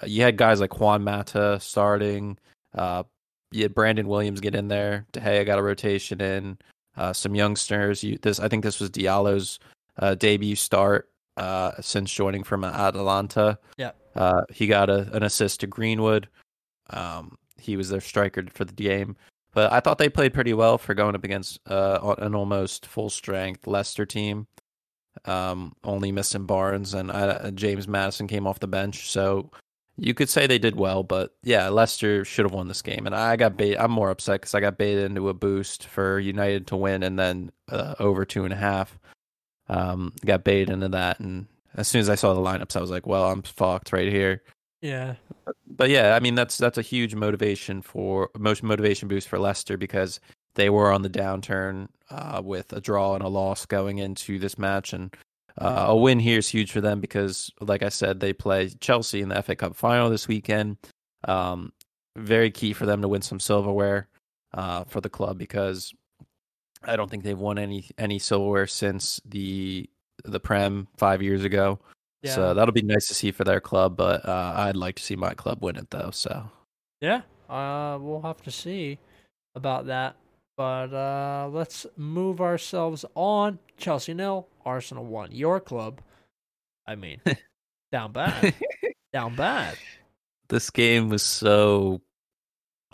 Uh, you had guys like Juan Mata starting. Uh, you had Brandon Williams get in there. De Gea got a rotation in. Uh, some youngsters. You, this, I think, this was Diallo's uh, debut start uh, since joining from Atalanta. Yeah. Uh, he got a, an assist to Greenwood. Um, he was their striker for the game. But I thought they played pretty well for going up against uh, an almost full strength Leicester team. Um, only missing Barnes and uh, James Maddison came off the bench, so you could say they did well. But yeah, Leicester should have won this game, and I got bait. I'm more upset because I got baited into a boost for United to win, and then uh, over two and a half. Um, got baited into that, and as soon as I saw the lineups, I was like, "Well, I'm fucked right here." Yeah. but yeah, I mean that's that's a huge motivation for most motivation boost for Leicester because they were on the downturn uh, with a draw and a loss going into this match, and uh, a win here is huge for them because, like I said, they play Chelsea in the FA Cup final this weekend. Um, very key for them to win some silverware uh, for the club because I don't think they've won any any silverware since the the Prem five years ago. Yeah. So that'll be nice to see for their club, but uh, I'd like to see my club win it though. So Yeah, uh, we'll have to see about that. But uh, let's move ourselves on. Chelsea nil, Arsenal one. Your club, I mean, down bad, down bad. this game was so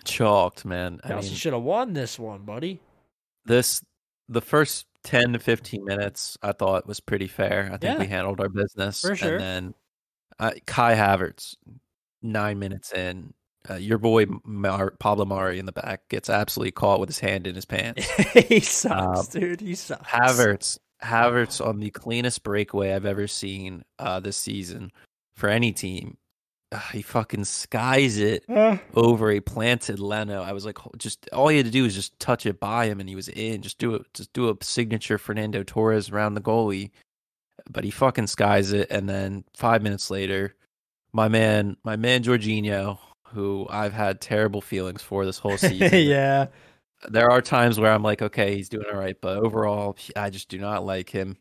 chalked, man. I Chelsea mean, should have won this one, buddy. this the first 10 to 15 minutes I thought was pretty fair. I think we handled our business. For sure. And then uh, Kai Havertz, nine minutes in, uh, your boy Mar- Pablo Mari in the back gets absolutely caught with his hand in his pants. he sucks, dude. He sucks. Havertz, Havertz on the cleanest breakaway I've ever seen uh, this season for any team. Uh, he fucking skies it Uh, over a planted Leno. I was like, just all he had to do was just touch it by him, and he was in. Just do it, just do a signature Fernando Torres around the goalie. But he fucking skies it, and then five minutes later, my man, my man Jorginho, who I've had terrible feelings for this whole season. yeah. There are times where I'm like, okay, he's doing all right, but overall, I just do not like him.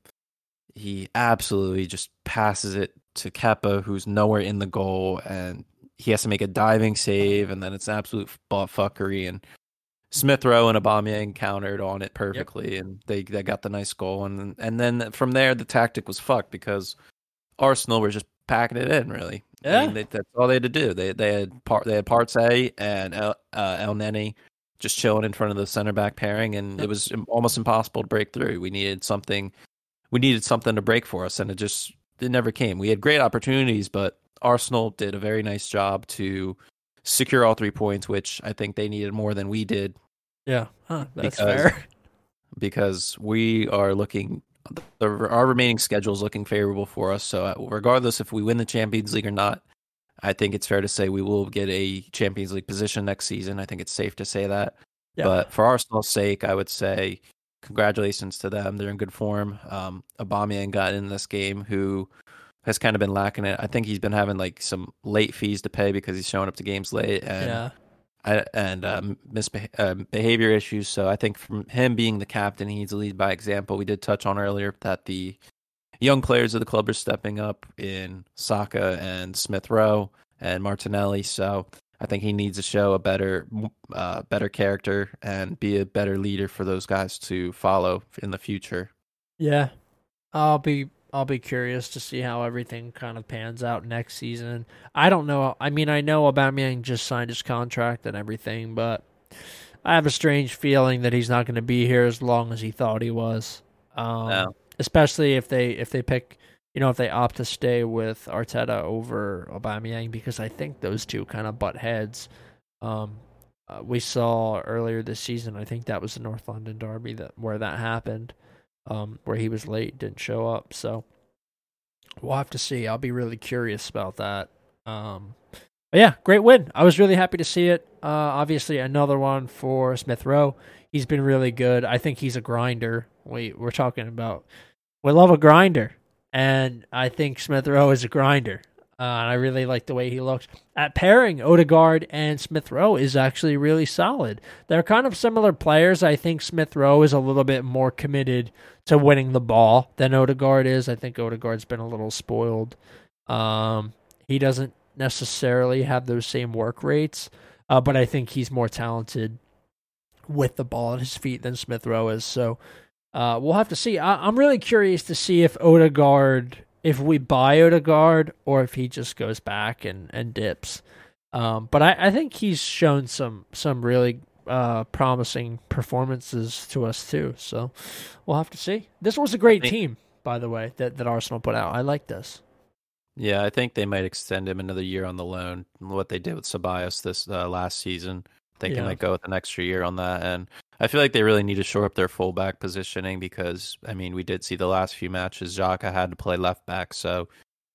He absolutely just passes it to Kepa, who's nowhere in the goal, and he has to make a diving save, and then it's absolute fuckery. And Smith Rowe and Aubameyang countered on it perfectly, and they they got the nice goal. And and then from there, the tactic was fucked because Arsenal were just packing it in. Really, Yeah. I mean, they, that's all they had to do. They they had part they had Partey and El, uh, Elneny just chilling in front of the center back pairing, and Yep. it was almost impossible to break through. We needed something, we needed something to break for us, and it just it never came. We had great opportunities, but Arsenal did a very nice job to secure all three points, which I think they needed more than we did Yeah, huh, that's Because- fair. because we are looking the, our remaining schedule is looking favorable for us. So uh, regardless if we win the Champions League or not, I think it's fair to say we will get a Champions League position next season. I think it's safe to say that. Yeah. But for Arsenal's sake, I would say congratulations to them. They're in good form. Um, Aubameyang got in this game, who has kind of been lacking it. I think he's been having like some late fees to pay because he's showing up to games late and yeah, and um, misbeh- um, behavior issues. So I think from him being the captain, he needs to lead by example. We did touch on earlier that the young players of the club are stepping up in Saka and Smith Rowe and Martinelli. So I think he needs to show a better, uh, better character and be a better leader for those guys to follow in the future. yeah. I'll be I'll be curious to see how everything kind of pans out next season. I don't know. I mean, I know Aubameyang just signed his contract and everything, but I have a strange feeling that he's not going to be here as long as he thought he was. Um, No. Especially if they if they pick, you know, if they opt to stay with Arteta over Aubameyang, because I think those two kind of butt heads. Um, uh, we saw earlier this season. I think that was the North London derby that where that happened, um, where he was late, didn't show up. So we'll have to see. I'll be really curious about that. Um, yeah, great win. I was really happy to see it. Uh, obviously, another one for Smith Rowe. He's been really good. I think he's a grinder. We we're talking about we love a grinder, and I think Smith Rowe is a grinder. Uh, and I really like the way he looks. At pairing, Odegaard and Smith Rowe is actually really solid. They're kind of similar players. I think Smith Rowe is a little bit more committed to winning the ball than Odegaard is. I think Odegaard's been a little spoiled. Um, he doesn't necessarily have those same work rates, uh, but I think he's more talented with the ball at his feet than Smith Rowe is. So uh, we'll have to see. I- I'm really curious to see if Odegaard, if we buy Odegaard, or if he just goes back and and dips. Um, but I, I think he's shown some some really uh, promising performances to us too. So we'll have to see. This was a great think- team, by the way, that that Arsenal put out. I like this. Yeah, I think they might extend him another year on the loan. What they did with Ceballos this uh, last season, they Yeah. can like go with an extra year on that. And I feel like they really need to shore up their fullback positioning because I mean we did see the last few matches Xhaka had to play left back, so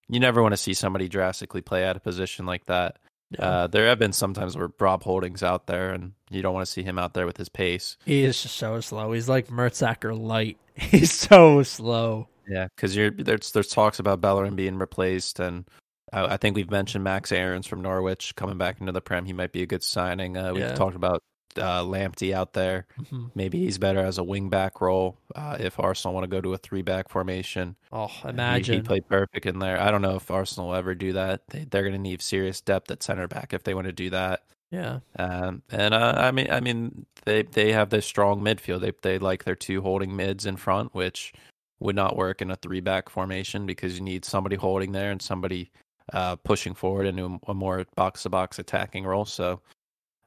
you never want to see somebody drastically play out of position like that. Uh, there have been sometimes where Rob Holding's out there, and you don't want to see him out there with his pace. He is just so slow. He's like Mertesacker light. He's so slow. Yeah, because you're there's there's talks about Bellerin being replaced, and I, I think we've mentioned Max Aarons from Norwich coming back into the Prem. He might be a good signing. Uh, we've Yeah. talked about uh, Lamptey out there. Mhm. Maybe he's better as a wing back role uh, if Arsenal want to go to a three back formation. Oh, He- imagine. he, played perfect in there. I don't know if Arsenal will ever do that. They, they're going to need serious depth at center back if they want to do that. yeah. Um, and uh, I mean, I mean, they they have this strong midfield. They they like their two holding mids in front, which would not work in a three back formation because you need somebody holding there and somebody uh, pushing forward into a more box to box attacking role. So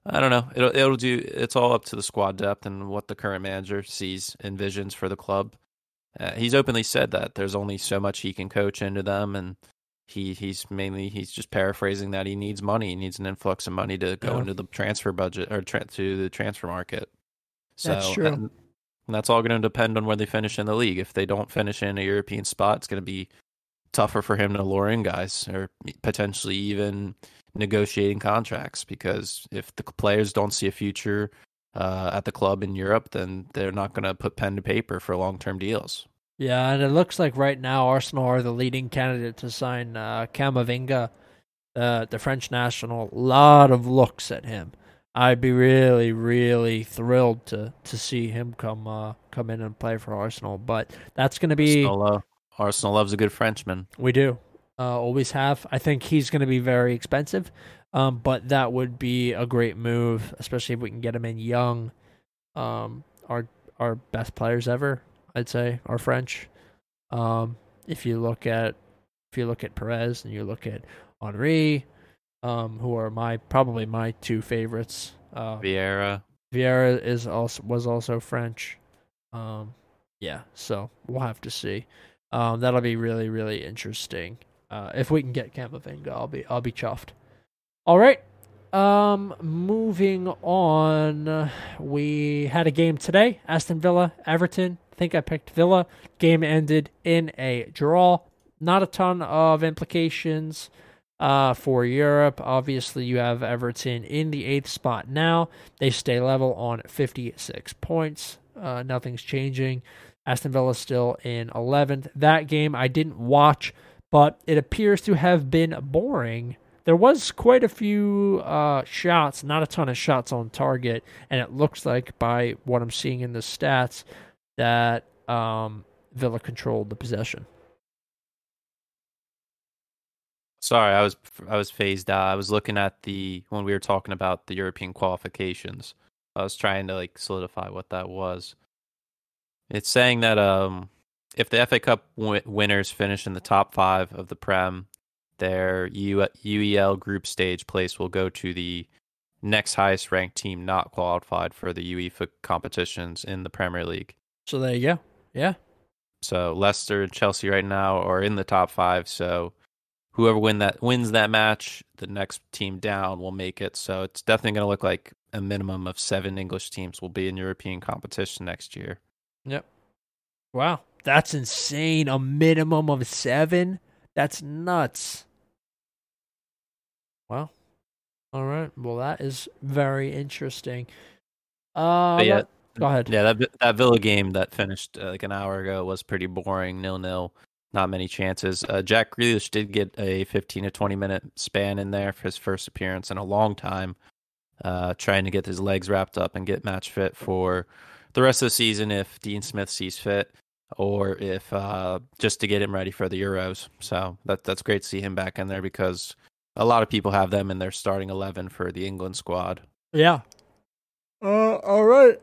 I don't know. It'll it'll do. It's all up to the squad depth and what the current manager sees envisions for the club. Uh, he's openly said that there's only so much he can coach into them, and he he's mainly he's just paraphrasing that he needs money. He needs an influx of money to go Yeah. into the transfer budget or tra- to the transfer market. So That's true. And, and that's all going to depend on where they finish in the league. If they don't finish in a European spot, it's going to be tougher for him to lure in guys or potentially even negotiating contracts because if the players don't see a future uh, at the club in Europe, then they're not going to put pen to paper for long term deals. Yeah, and it looks like right now Arsenal are the leading candidate to sign uh, Camavinga, uh, the French national. A lot of looks at him. I'd be really, really thrilled to to see him come uh, come in and play for Arsenal. But that's going to be Arsenal, Arsenal loves a good Frenchman. we do uh, always have. I think he's going to be very expensive, um, but that would be a great move, especially if we can get him in young. Um, our our best players ever, I'd say, are French. Um, if you look at If you look at Pires and you look at Henry, um, who are my probably my two favorites. Uh, Vieira. Vieira is also was also French. Um, yeah, so we'll have to see. Um, that'll be really really interesting. Uh, if we can get Camavinga, I'll be I'll be chuffed. All right. Um, moving on, we had a game today. Aston Villa, Everton. I think I picked Villa. Game ended in a draw. Not a ton of implications uh, for Europe. Obviously, you have Everton in the eighth spot now. They stay level on 56 points. Uh, nothing's changing. Aston Villa still in 11th. That game I didn't watch, but it appears to have been boring. There was quite a few uh, shots, not a ton of shots on target, and it looks like by what I'm seeing in the stats that um, Villa controlled the possession. Sorry, I was I was phased out. I was looking at the when we were talking about the European qualifications. I was trying to like solidify what that was. It's saying that um if the FA Cup w- winners finish in the top 5 of the Prem, their U- UEL group stage place will go to the next highest ranked team not qualified for the UEFA competitions in the Premier League. So there you go. Yeah. So Leicester and Chelsea right now are in the top 5, so whoever win that wins that match, the next team down will make it. So it's definitely going to look like a minimum of seven English teams will be in European competition next year. Yep. Wow, that's insane. A minimum of seven. That's nuts. Well, All right. Well, that is very interesting. Uh, yeah, go ahead. Yeah, that that Villa game that finished uh, like an hour ago was pretty boring, nil nil not many chances. Uh, Jack Grealish did get a 15 to 20 minute span in there for his first appearance in a long time, uh, trying to get his legs wrapped up and get match fit for the rest of the season if Dean Smith sees fit, or if uh, just to get him ready for the Euros. So that that's great to see him back in there because a lot of people have them in their starting 11 for the England squad. Yeah. Uh, all right.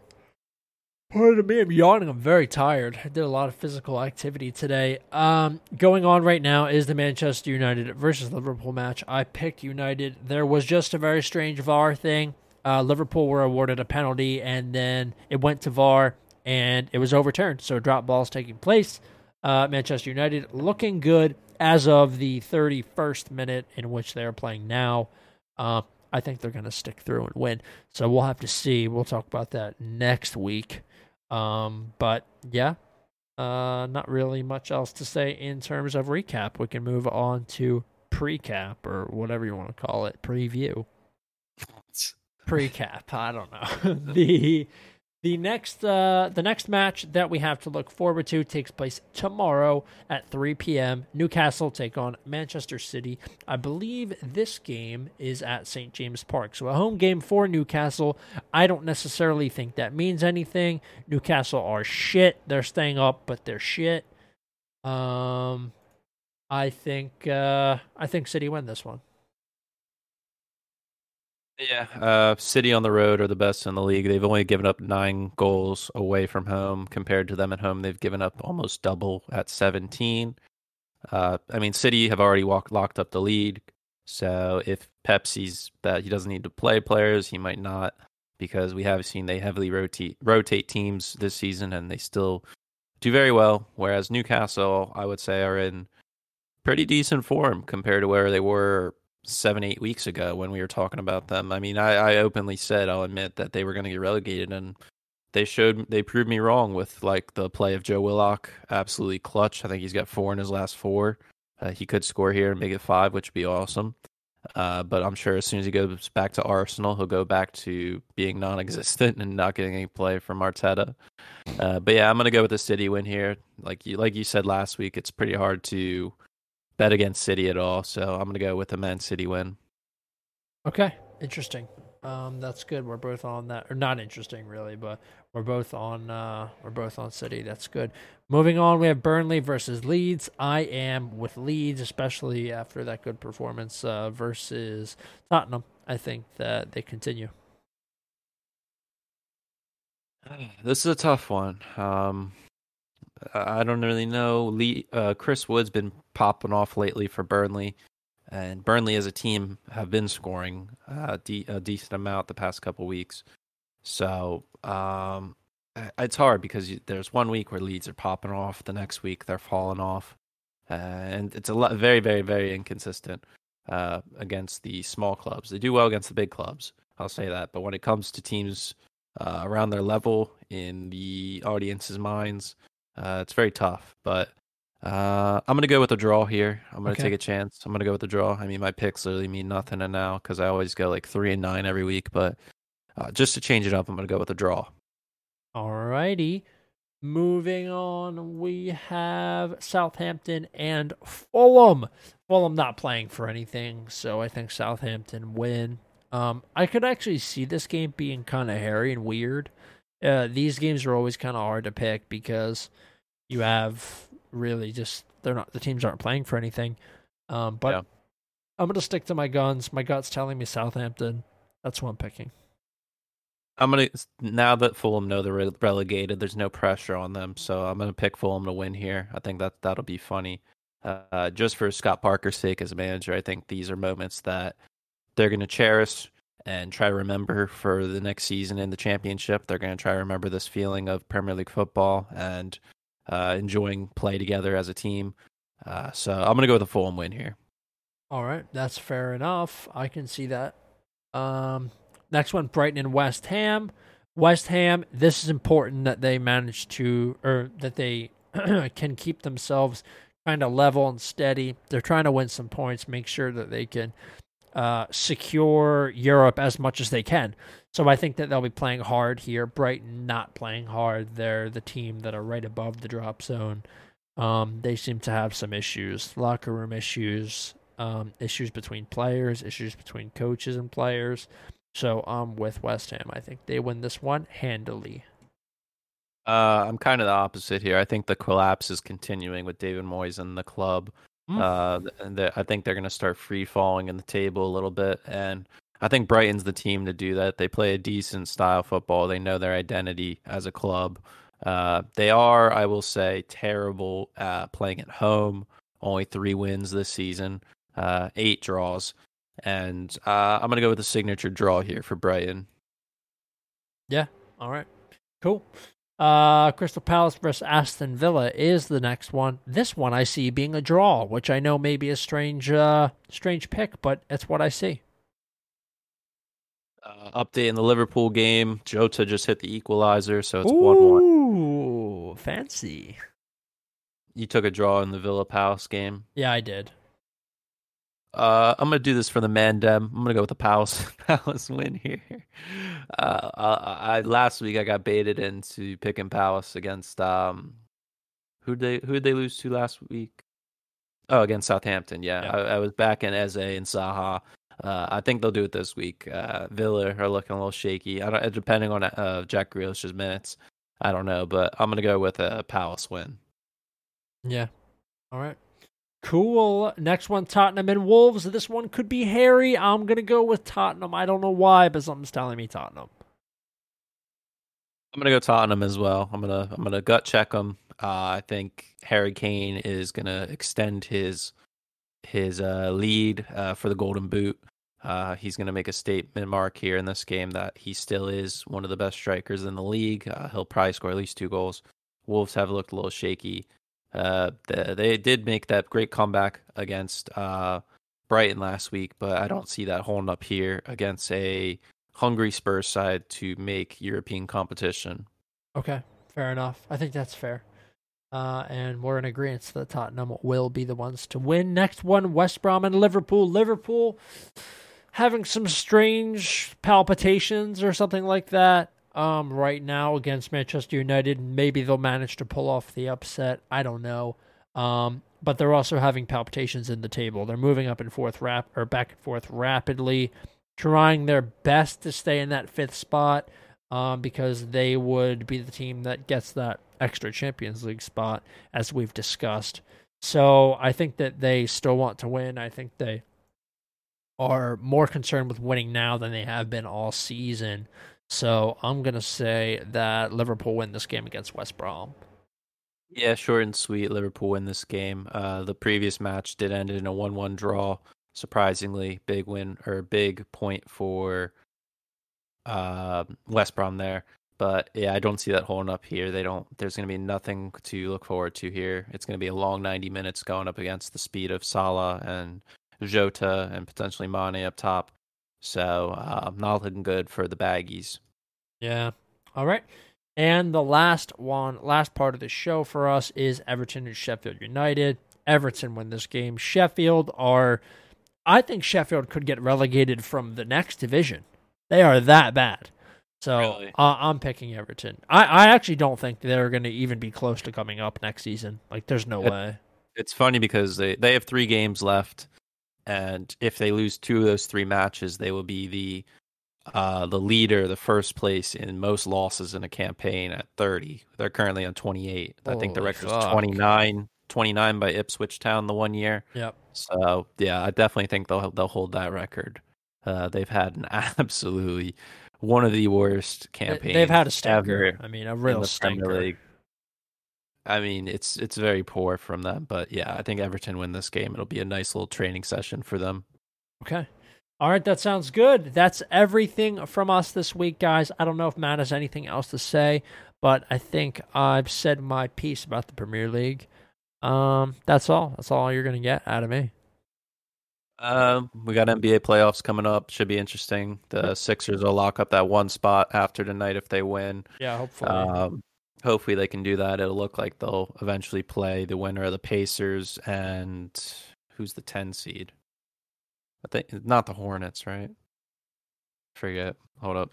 Pardon me, I'm yawning. I'm very tired. I did a lot of physical activity today. Um, going on right now is the Manchester United versus Liverpool match. I picked United. There was just a very strange VAR thing. Uh, Liverpool were awarded a penalty, and then it went to VAR, and it was overturned. So drop balls taking place. Uh, Manchester United looking good as of the 31st minute in which they are playing now. Uh, I think they're going to stick through and win. So we'll have to see. We'll talk about that next week. Um, but yeah, uh, not really much else to say in terms of recap. We can move on to pre-cap or whatever you want to call it, preview. Pre-cap, I don't know. the the next uh, the next match that we have to look forward to takes place tomorrow at 3 p.m. Newcastle take on Manchester City. I believe this game is at St. James Park. So a home game for Newcastle. I don't necessarily think that means anything. Newcastle are shit. They're staying up, but they're shit. Um I think uh I think City win this one. Yeah, uh, City on the road are the best in the league. They've only given up nine goals away from home compared to them at home. They've given up almost double at 17. Uh, I mean, City have already walked, locked up the lead. So if Pep sees that he doesn't need to play players, he might not, because we have seen they heavily rotate rotate teams this season, and they still do very well. Whereas Newcastle, I would say, are in pretty decent form compared to where they were seven, eight weeks ago when we were talking about them. I mean, I, I openly said, I'll admit that they were going to get relegated, and they showed, they proved me wrong with like the play of Joe Willock. Absolutely clutch. I think he's got four in his last four. Uh, he could score here and make it five, which would be awesome. Uh, but I'm sure as soon as he goes back to Arsenal, he'll go back to being non-existent and not getting any play from Arteta. Uh, but yeah, I'm gonna go with the City win here. Like you, like you said last week, it's pretty hard to bet against City at all, so I'm gonna go with the Man City win. Okay, interesting. Um, that's good. We're both on that, or not interesting really, but we're both on. Uh, we're both on City. That's good. Moving on, we have Burnley versus Leeds. I am with Leeds, especially after that good performance uh, versus Tottenham. I think that they continue. This is a tough one. Um, I don't really know. Lee, uh, Chris Wood's been popping off lately for Burnley, and Burnley as a team have been scoring uh, de- a decent amount the past couple weeks. So um, it's hard because there's one week where Leeds are popping off, the next week they're falling off, and it's a lot, very, very, very inconsistent uh, against the small clubs. They do well against the big clubs, I'll say that. But when it comes to teams uh, around their level in the audience's minds, uh, it's very tough. But uh, I'm gonna go with the draw here. I'm gonna okay. take a chance. I'm gonna go with the draw. I mean, my picks literally mean nothing and now because I always go like three and nine every week. But uh, just to change it up, I'm gonna go with the draw. Alrighty. Moving on, we have Southampton and Fulham. Fulham not playing for anything, so I think Southampton win. Um, I could actually see this game being kind of hairy and weird. Uh, these games are always kind of hard to pick because you have really just they're not the teams aren't playing for anything. Um, but yeah. I'm gonna stick to my guns. My gut's telling me Southampton. That's what I'm picking. I'm gonna now that Fulham know they're relegated. There's no pressure on them, so I'm gonna pick Fulham to win here. I think that that'll be funny. Uh, just for Scott Parker's sake as a manager, I think these are moments that they're gonna cherish and try to remember for the next season in the championship. They're gonna try to remember this feeling of Premier League football and uh, enjoying play together as a team. Uh, so I'm gonna go with a Fulham win here. All right, that's fair enough. I can see that. Um, Next one, Brighton and West Ham. West Ham, this is important that they manage to, or that they can keep themselves kind of level and steady. They're trying to win some points, make sure that they can uh, secure Europe as much as they can. So I think that they'll be playing hard here. Brighton not playing hard. They're the team that are right above the drop zone. Um, they seem to have some issues, locker room issues, um, issues between players, issues between coaches and players. So I'm with West Ham. I think they win this one handily. Uh, I'm kind of the opposite here. I think the collapse is continuing with David Moyes and the club. Mm. Uh, and I think they're going to start free falling in the table a little bit, and I think Brighton's the team to do that. They play a decent style football. They know their identity as a club. Uh, they are, I will say, terrible at playing at home. Only three wins this season, uh, eight draws and uh, I'm gonna go with the signature draw here for Brighton. Yeah. All right. Cool. Uh, Crystal Palace versus Aston Villa is the next one. This one I see being a draw, which I know may be a strange, uh, strange pick, but it's what I see. Uh, update in the Liverpool game. Jota just hit the equalizer, so it's one-one. Ooh, fancy. You took a draw in the Villa Palace game. Yeah, I did. Uh, I'm gonna do this for the Mandem. I'm gonna go with the Palace Palace win here. Uh, I, I, last week I got baited into picking Palace against um, who they who did they lose to last week? Oh, against Southampton. Yeah, yeah. I, I, was back in Eze and Zaha. Uh, I think they'll do it this week. Uh, Villa are looking a little shaky. I don't, depending on uh, Jack Grealish's minutes. I don't know, but I'm gonna go with a Palace win. Yeah. All right. Cool. Next one, Tottenham and Wolves. This one could be hairy. I'm gonna go with Tottenham. I don't know why, but something's telling me Tottenham. I'm gonna go Tottenham as well. I'm gonna I'm gonna gut check them. Uh, I think Harry Kane is gonna extend his his uh, lead uh, for the Golden Boot. Uh, he's going to make a statement mark here in this game that he still is one of the best strikers in the league. Uh, he'll probably score at least two goals. Wolves have looked a little shaky. Uh, they did make that great comeback against uh, Brighton last week, but I don't see that holding up here against a hungry Spurs side to make European competition. Okay, fair enough. I think that's fair. Uh, and we're in agreement that Tottenham will be the ones to win. Next one, West Brom and Liverpool. Liverpool having some strange palpitations or something like that um, right now against Manchester United. Maybe they'll manage to pull off the upset. I don't know. Um, but they're also having palpitations in the table. They're moving up and forth rap or back and forth rapidly, trying their best to stay in that fifth spot. Um, because they would be the team that gets that extra Champions League spot, as we've discussed. So I think that they still want to win. I think they are more concerned with winning now than they have been all season. So I'm going to say that Liverpool win this game against West Brom. Yeah, short and sweet. Liverpool win this game. Uh, the previous match did end in a one-one draw. Surprisingly, big win or big point for uh, West Brom there. But yeah, I don't see that holding up here. They don't. There's going to be nothing to look forward to here. It's going to be a long 90 minutes going up against the speed of Salah and Jota and potentially Mane up top. So uh, not looking good for the baggies. Yeah. All right. And the last one, last part of the show for us is Everton and Sheffield United. Everton win this game. Sheffield are, I think Sheffield could get relegated from the next division. They are that bad. So Really? uh, I'm picking Everton. I, I actually don't think they're going to even be close to coming up next season. Like, there's no It- way. It's funny because they, they have three games left, and if they lose two of those three matches, they will be the uh, the leader, the first place in most losses in a campaign at 30. They're currently on 28. I think the record is fuck. 29, 29 by Ipswich Town the one year. Yep. So yeah, I definitely think they'll they'll hold that record. Uh, they've had an absolutely one of the worst campaigns. They've had a stinker. ever I mean, a real stinker. I mean, it's it's very poor from them, but yeah, I think Everton win this game. It'll be a nice little training session for them. Okay. All right, that sounds good. That's everything from us this week, guys. I don't know if Matt has anything else to say, but I think I've said my piece about the Premier League. Um, that's all. That's all you're gonna get out of me. Um, we got NBA playoffs coming up. Should be interesting. The Sixers will lock up that one spot after tonight if they win. Yeah, hopefully. Um, hopefully they can do that. It'll look like they'll eventually play the winner of the Pacers and who's the ten seed. I think not the Hornets, right? Forget. Hold up.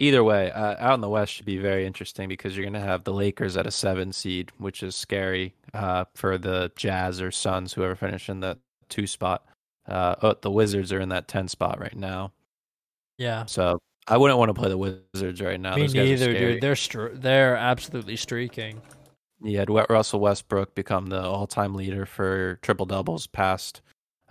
Either way, uh, out in the West should be very interesting because you're going to have the Lakers at a seven seed, which is scary uh, for the Jazz or Suns, whoever finish in that two spot. Uh, oh, the Wizards are in that ten spot right now, yeah. so I wouldn't want to play the Wizards right now. me Those guys are neither, dude. They're str- they're absolutely streaking. Yeah, had Russell Westbrook become the all-time leader for triple doubles past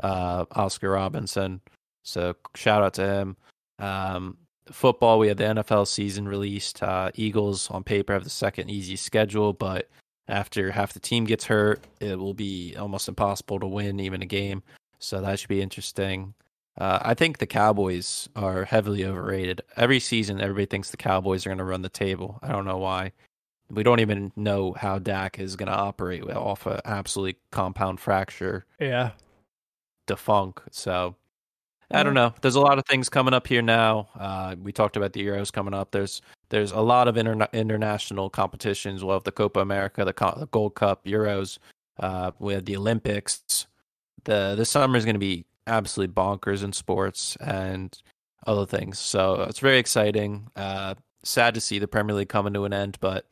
uh, Oscar Robertson. So shout out to him. Um, football, we had the NFL season released. Uh, Eagles on paper have the second easy schedule, but after half the team gets hurt, it will be almost impossible to win even a game. So that should be interesting. Uh, I think the Cowboys are heavily overrated. Every season, everybody thinks the Cowboys are going to run the table. I don't know why. We don't even know how Dak is going to operate off a absolutely compound fracture Yeah. defunk. So I don't know. There's a lot of things coming up here now. Uh, we talked about the Euros coming up. There's there's a lot of interna- international competitions. We'll have the Copa America, the, Co- the Gold Cup, Euros. Uh, we have the Olympics. The this summer is going to be absolutely bonkers in sports and other things. So it's very exciting. Uh, sad to see the Premier League coming to an end, but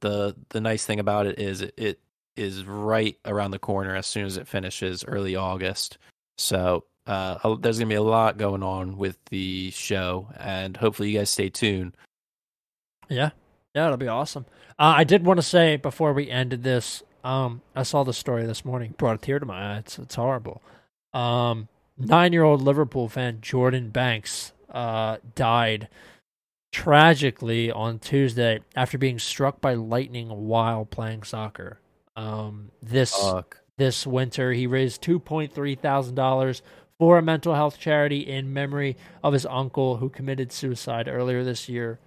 the the nice thing about it is it, it is right around the corner as soon as it finishes early August. So uh, there's gonna be a lot going on with the show, and hopefully you guys stay tuned. Yeah, yeah, it'll be awesome. Uh, I did want to say before we ended this, um, I saw the story this morning, brought a tear to my eye. It's it's horrible. Um, nine-year-old Liverpool fan Jordan Banks uh, died tragically on Tuesday after being struck by lightning while playing soccer. Um, this Fuck. this winter. He raised $2.3 thousand for a mental health charity in memory of his uncle who committed suicide earlier this year.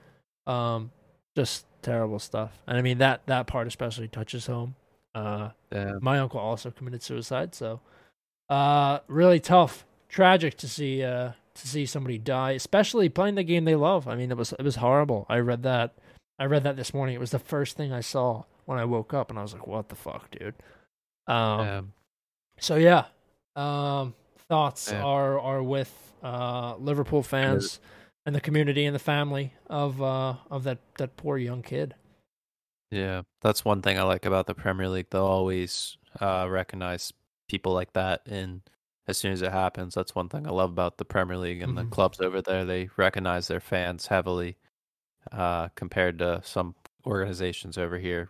Um, just terrible stuff. And I mean that that part especially touches home. Uh, my uncle also committed suicide, so uh, really tough, tragic to see uh to see somebody die, especially playing the game they love. I mean, it was it was horrible. I read that. I read that this morning. It was the first thing I saw when I woke up, and I was like, "What the fuck, dude?" Um, so yeah, um, thoughts are are with uh, Liverpool fans and the community and the family of uh, of that that poor young kid. Yeah, that's one thing I like about the Premier League. They'll always uh, recognize people like that, and as soon as it happens, that's one thing I love about the Premier League and Mhm. the clubs over there. They recognize their fans heavily uh, compared to some organizations over here.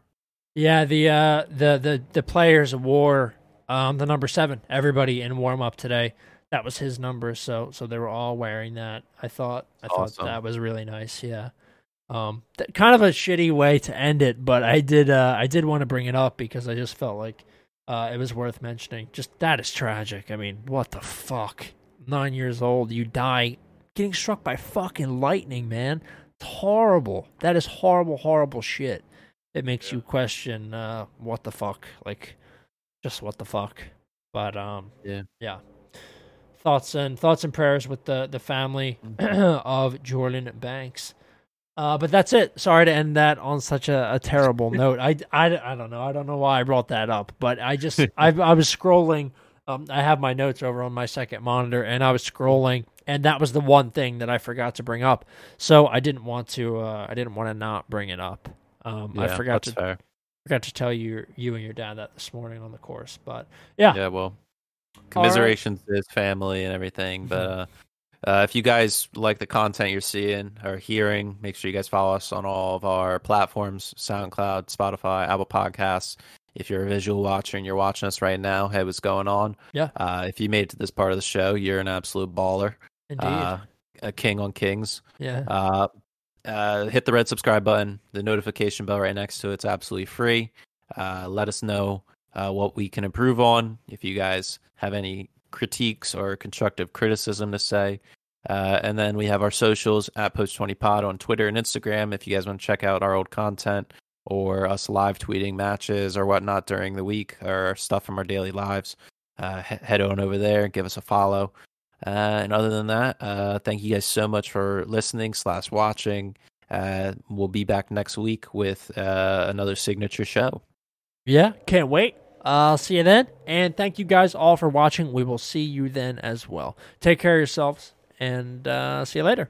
Yeah, the uh, the the the players wore um, the number seven. Everybody in warm up today, that was his number. So so they were all wearing that. I thought I Awesome. thought that was really nice. Yeah. Um, th- kind of a shitty way to end it, but I did uh, I did want to bring it up because I just felt like uh, it was worth mentioning. Just that is tragic. I mean, what the fuck? Nine years old, you die getting struck by fucking lightning, man. It's horrible. That is horrible, horrible shit. It makes you question uh, what the fuck, like, just what the fuck. But um, Yeah. yeah. Thoughts and thoughts and prayers with the the family of Jordan Banks. Uh, but that's it. Sorry to end that on such a, a terrible note. I, I, I don't know. I don't know why I brought that up, but I just I I was scrolling. Um, I have my notes over on my second monitor, and I was scrolling, and that was the one thing that I forgot to bring up. So I didn't want to. Uh, I didn't want to not bring it up. Um, I forgot to fair. forgot to tell you you and your dad that this morning on the course. But yeah, Yeah, well, commiserations to his family and everything. But uh, uh, if you guys like the content you're seeing or hearing, make sure you guys follow us on all of our platforms: SoundCloud, Spotify, Apple Podcasts. If you're a visual watcher and you're watching us right now, hey, what's going on? Yeah. Uh, if you made it to this part of the show, you're an absolute baller. indeed. Uh, a king on kings. yeah, Uh, uh, hit the red subscribe button, the notification bell right next to it. It's absolutely free. Uh, let us know uh, what we can improve on. If you guys have any critiques or constructive criticism to say. Uh, and then we have our socials at Post20Pod on Twitter and Instagram. If you guys want to check out our old content or us live tweeting matches or whatnot during the week or stuff from our daily lives, uh, head on over there, give us a follow. Uh, and other than that, uh, thank you guys so much for listening slash watching. Uh, we'll be back next week with uh, another signature show. yeah. Can't wait. I'll see you then, and thank you guys all for watching. We will see you then as well. Take care of yourselves, and uh, see you later.